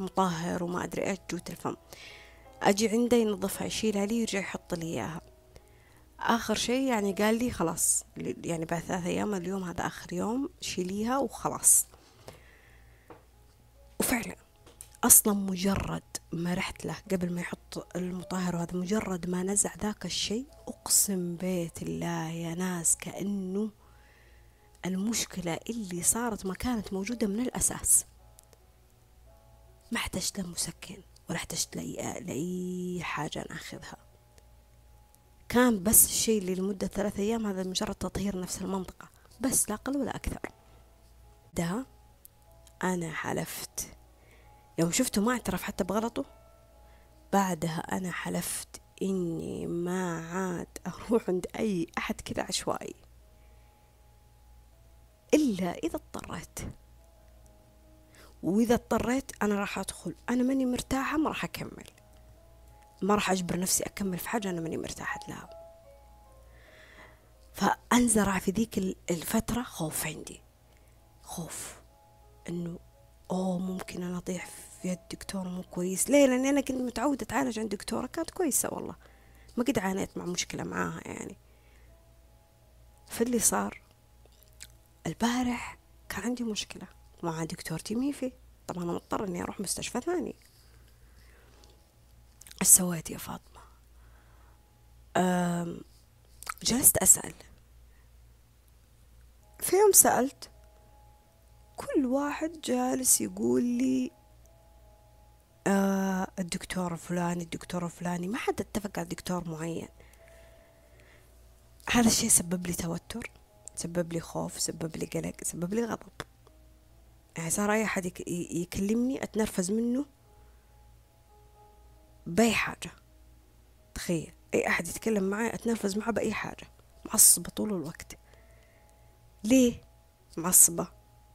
المطهر وما أدري إيش جوة الفم أجي عنده ينظفها يشيلها لي ويرجع يحط لي إياها. آخر شيء يعني قال لي خلاص يعني بعد ثلاثة أيام اليوم هذا آخر يوم شيليها وخلاص. وفعلا أصلا مجرد ما رحت له قبل ما يحط المطهر هذا مجرد ما نزع ذاك الشيء أقسم بيت الله يا ناس كأنه المشكلة اللي صارت ما كانت موجودة من الأساس. ما احتجت لمسكن ولا احتجت لأي, لأي حاجة ناخذها كان بس الشيء اللي لمدة ثلاثة أيام هذا مجرد تطهير نفس المنطقة. بس لا أقل ولا أكثر. ده أنا حلفت. يوم شفته ما اعترف حتى بغلطه. بعدها أنا حلفت إني ما عاد أروح عند أي أحد كذا عشوائي. إلا إذا اضطريت. وإذا اضطريت أنا راح أدخل. أنا ماني مرتاحة ما راح أكمل. ما راح أجبر نفسي أكمل في حاجة أنا ماني مرتاحة لها. فأنزرع في ذيك الفترة خوف عندي. خوف إنه أوه ممكن أنا أطيح في يد دكتور مو كويس. ليه؟ لأني أنا كنت متعودة أتعالج عند دكتورة كانت كويسة والله. ما قد عانيت مع مشكلة معاها يعني. فاللي صار البارح كان عندي مشكلة مع دكتورتي ميفي طبعا أنا مضطر إني أروح مستشفى ثاني. إيش سويت يا فاطمة؟ جلست أسأل. في يوم سألت كل واحد جالس يقول لي آه الدكتور الفلاني الدكتور الفلاني ما حد اتفق على دكتور معين. هذا الشيء سبب لي توتر. سبب لي خوف سبب لي قلق سبب لي غضب. يعني صار أي أحد يكلمني أتنرفز منه بأي حاجة. تخيل. أي أحد يتكلم معي أتنرفز معه بأي حاجة. معصبة طول الوقت. ليه؟ معصبة.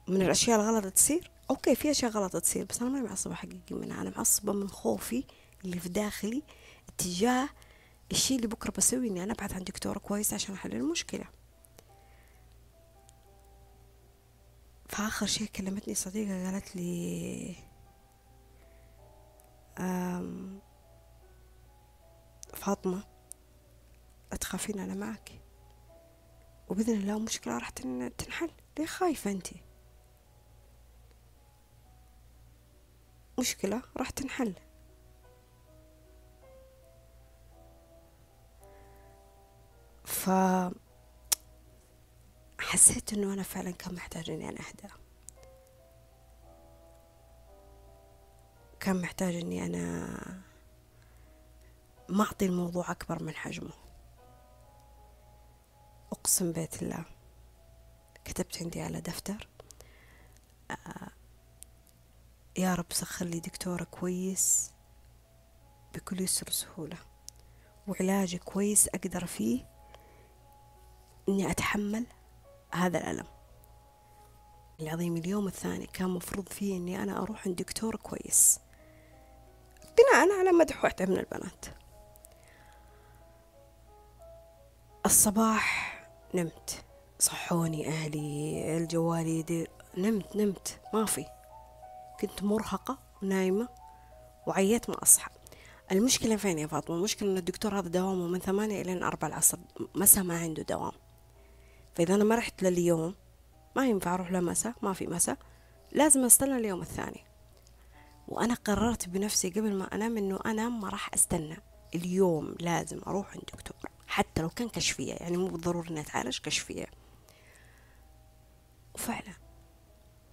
من الأشياء الغلط تصير؟ okay في أشياء غلط تصير بس أنا ما معصبة حقيقي منها. أنا معصبة من خوفي اللي في داخلي اتجاه الشيء اللي بكرة بسوي إني أنا أبحث عن دكتور كويس عشان أحل المشكلة. فآخر شيء كلمتني صديقة قالت لي فاطمة لا تخافين أنا معك؟ وبإذن الله مشكلة راح تنحل. ليه خايفة أنت؟ مشكلة راح تنحل. ف حسيت إنه أنا فعلا كان محتاج إني أنا اهدى كان محتاج إني أنا ما أعطي الموضوع أكبر من حجمه. أقسم بيت الله كتبت عندي على دفتر آه يا رب سخر لي دكتورة كويس بكل يسر وسهولة وعلاج كويس أقدر فيه إني أتحمل. هذا الألم. العظيم اليوم الثاني كان مفروض فيه إني أنا أروح عند دكتور كويس. بناء على مدح واحدة من البنات. الصباح نمت صحوني أهلي الجوال يدير نمت نمت ما في. كنت مرهقة ونايمة وعيت ما أصحى المشكلة فين يا فاطمة؟ المشكلة إن الدكتور هذا دوامه من ثمانية إلى أربعة العصر مساء ما عنده دوام. فإذا أنا ما رحت لليوم ما ينفع أروح لمساء ما في مساء لازم أستنى اليوم الثاني. وأنا قررت بنفسي قبل ما أنام إنه أنا ما راح أستنى. اليوم لازم أروح عند دكتور حتى لو كان كشفية يعني مو بالضروري إني أتعالج كشفية. وفعلا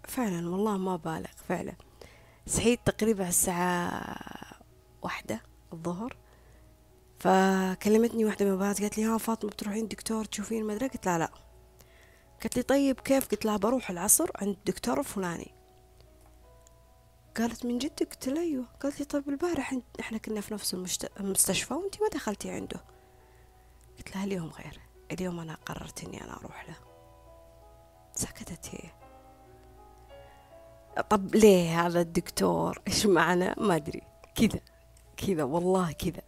فعلا والله ما بالغ فعلا. صحيت تقريبا الساعة واحدة الظهر فكلمتني واحدة من البنات قالت لي ها فاطمة بتروحين دكتور تشوفين ما قلت لا لا. قالت لي طيب كيف؟ قلت لها بروح العصر عند الدكتور الفلاني. قالت من جد؟ قلت لها أيوه. قالت لي طيب البارح إحنا كنا في نفس المستشفى وأنتي ما دخلتي عنده. قلت لها اليوم غير. اليوم أنا قررت إني أنا أروح له. سكتت هي. طب ليه هذا الدكتور؟ إيش معنى؟ ما أدري. كذا. كذا. والله كذا.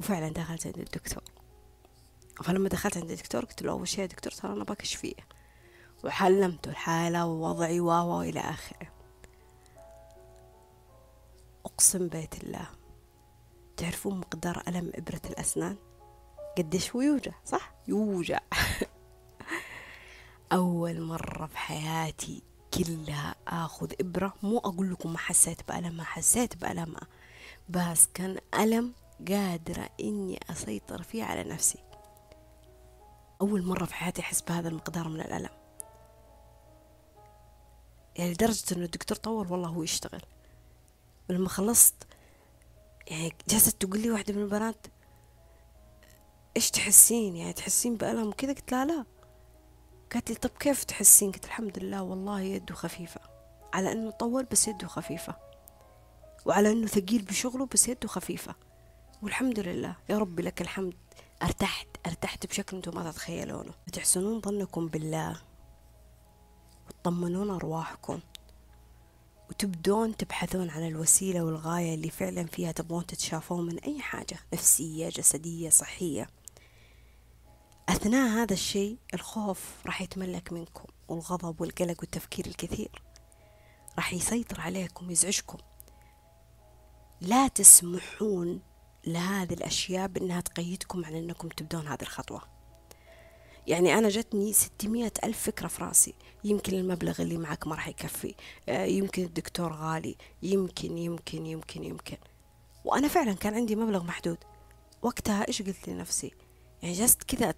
وفعلا دخلت عند الدكتور. فلما دخلت عند الدكتور قلت له أول شيء يا دكتور ترى أنا بكشف فيه. وحلمته الحالة ووضعي و إلى آخره. أقسم بيت الله. تعرفون مقدار ألم إبرة الأسنان؟ قديش هو يوجع صح؟ يوجع. أول مرة في حياتي كلها آخذ إبرة. مو أقول لكم ما حسيت بألمها حسيت بألمها بس كان ألم قادرة إني أسيطر فيه على نفسي. أول مرة في حياتي أحس بهذا المقدار من الألم. يعني لدرجة إنه الدكتور طول والله هو يشتغل. ولما خلصت يعني جلست تقول لي واحدة من البنات إيش تحسين؟ يعني تحسين بألم كذا قلت لها لا. قالت لي طب كيف تحسين؟ قلت الحمد لله والله يده خفيفة. على إنه طول بس يده خفيفة. وعلى إنه ثقيل بشغله بس يده خفيفة. والحمد لله. يا ربي لك الحمد. أرتحت أرتحت بشكل أنتم ما تتخيلونه. وتحسنون ظنكم بالله. وتطمنون أرواحكم. وتبدون تبحثون عن الوسيلة والغاية اللي فعلا فيها تبغون تتشافون من أي حاجة نفسية جسدية صحية. أثناء هذا الشيء الخوف راح يتملك منكم والغضب والقلق والتفكير الكثير راح يسيطر عليكم يزعجكم. لا تسمحون لهذه الأشياء بأنها تقيدكم عن أنكم تبدون هذه الخطوة. يعني أنا جتني ستمية ألف فكرة في رأسي. يمكن المبلغ اللي معك ما راح يكفي. آه، يمكن الدكتور غالي. يمكن يمكن يمكن يمكن. وأنا فعلا كان عندي مبلغ محدود. وقتها إيش قلت لنفسي؟ يعني جست كذا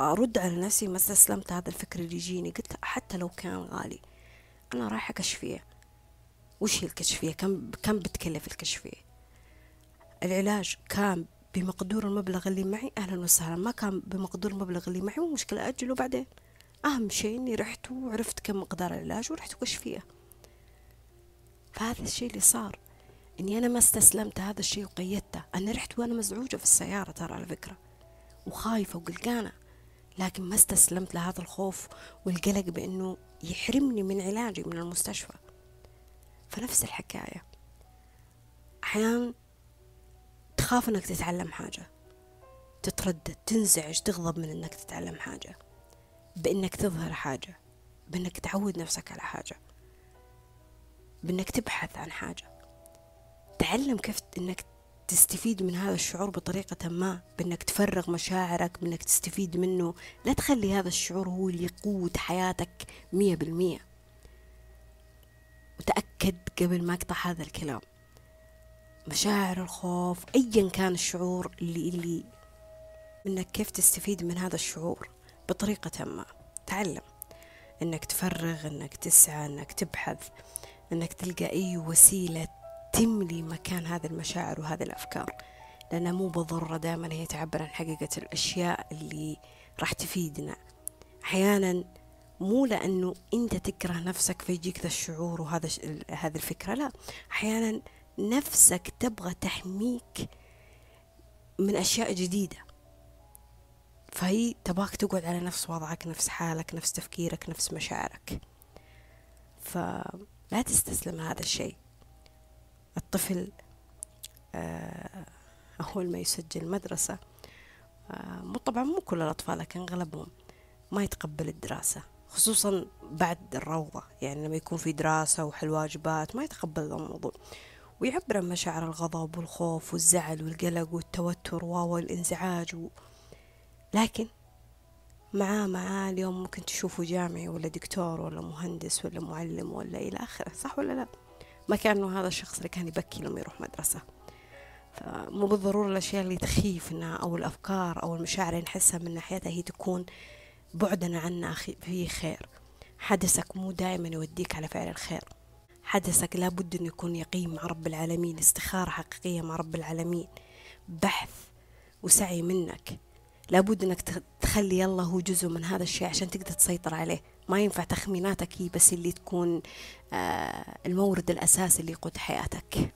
أرد على نفسي ما استسلمت هذا الفكر اللي يجيني. قلت حتى لو كان غالي. أنا رايحة كشفية. وش هي الكشفية؟ كم كم بتكلف الكشفية؟ العلاج كان بمقدور المبلغ اللي معي أهلا وسهلا. ما كان بمقدور المبلغ اللي معي مشكلة أجله بعدين. أهم شيء إني رحت وعرفت كم مقدار العلاج ورحت كشفية فهذا الشيء اللي صار إني أنا ما استسلمت هذا الشيء وقيدته. أنا رحت وأنا مزعوجة في السيارة ترى على فكرة وخايفة وقلقانة. لكن ما استسلمت لهذا الخوف والقلق بأنه يحرمني من علاجي من المستشفى. فنفس الحكاية. أحيانا تخاف أنك تتعلم حاجة. تتردد تنزعج تغضب من أنك تتعلم حاجة. بأنك تظهر حاجة. بأنك تعود نفسك على حاجة. بأنك تبحث عن حاجة. تعلم كيف أنك تستفيد من هذا الشعور بطريقة ما. بأنك تفرغ مشاعرك بأنك تستفيد منه. لا تخلي هذا الشعور هو اللي يقود حياتك مية بالمية. وتأكد قبل ما أقطع هذا الكلام. مشاعر الخوف أيا كان الشعور اللي اللي إنك كيف تستفيد من هذا الشعور بطريقة ما. تعلم إنك تفرغ إنك تسعى إنك تبحث إنك تلقى أي وسيلة تملي مكان هذه المشاعر وهذه الأفكار. لأنها مو بالضرورة دائما هي تعبر عن حقيقة الأشياء اللي راح تفيدنا. أحيانا مو لأنه أنت تكره نفسك فيجيك ذا الشعور وهذا هذه الفكرة لا. أحيانا نفسك تبغى تحميك من أشياء جديدة. فهي تباك تقعد على نفس وضعك نفس حالك نفس تفكيرك نفس مشاعرك. فلا تستسلم هذا الشيء. الطفل آه، أول ما يسجل مدرسة آه، طبعا مو كل الأطفال لكن أغلبهم ما يتقبل الدراسة خصوصا بعد الروضة. يعني لما يكون في دراسة وحل واجبات ما يتقبل الموضوع. ويعبر عن مشاعر الغضب والخوف والزعل والقلق والتوتر والانزعاج و... لكن معاه معاه اليوم ممكن تشوفه جامعي ولا دكتور ولا مهندس ولا معلم ولا إلى آخره صح ولا لا؟ ما كان إنه هذا الشخص اللي كان يبكي لما يروح مدرسة. فمو بالضرورة الأشياء اللي تخيفنا أو الأفكار أو المشاعر اللي نحسها من ناحيتها هي تكون بعدنا عنا فيه خير. حدثك مو دائما يوديك على فعل الخير. حدثك لابد أن يكون يقين مع رب العالمين استخارة حقيقية مع رب العالمين بحث وسعي منك. لابد أنك تخلي يلا هو جزء من هذا الشيء عشان تقدر تسيطر عليه. ما ينفع تخميناتك هي بس اللي تكون آه، المورد الأساسي اللي يقود حياتك.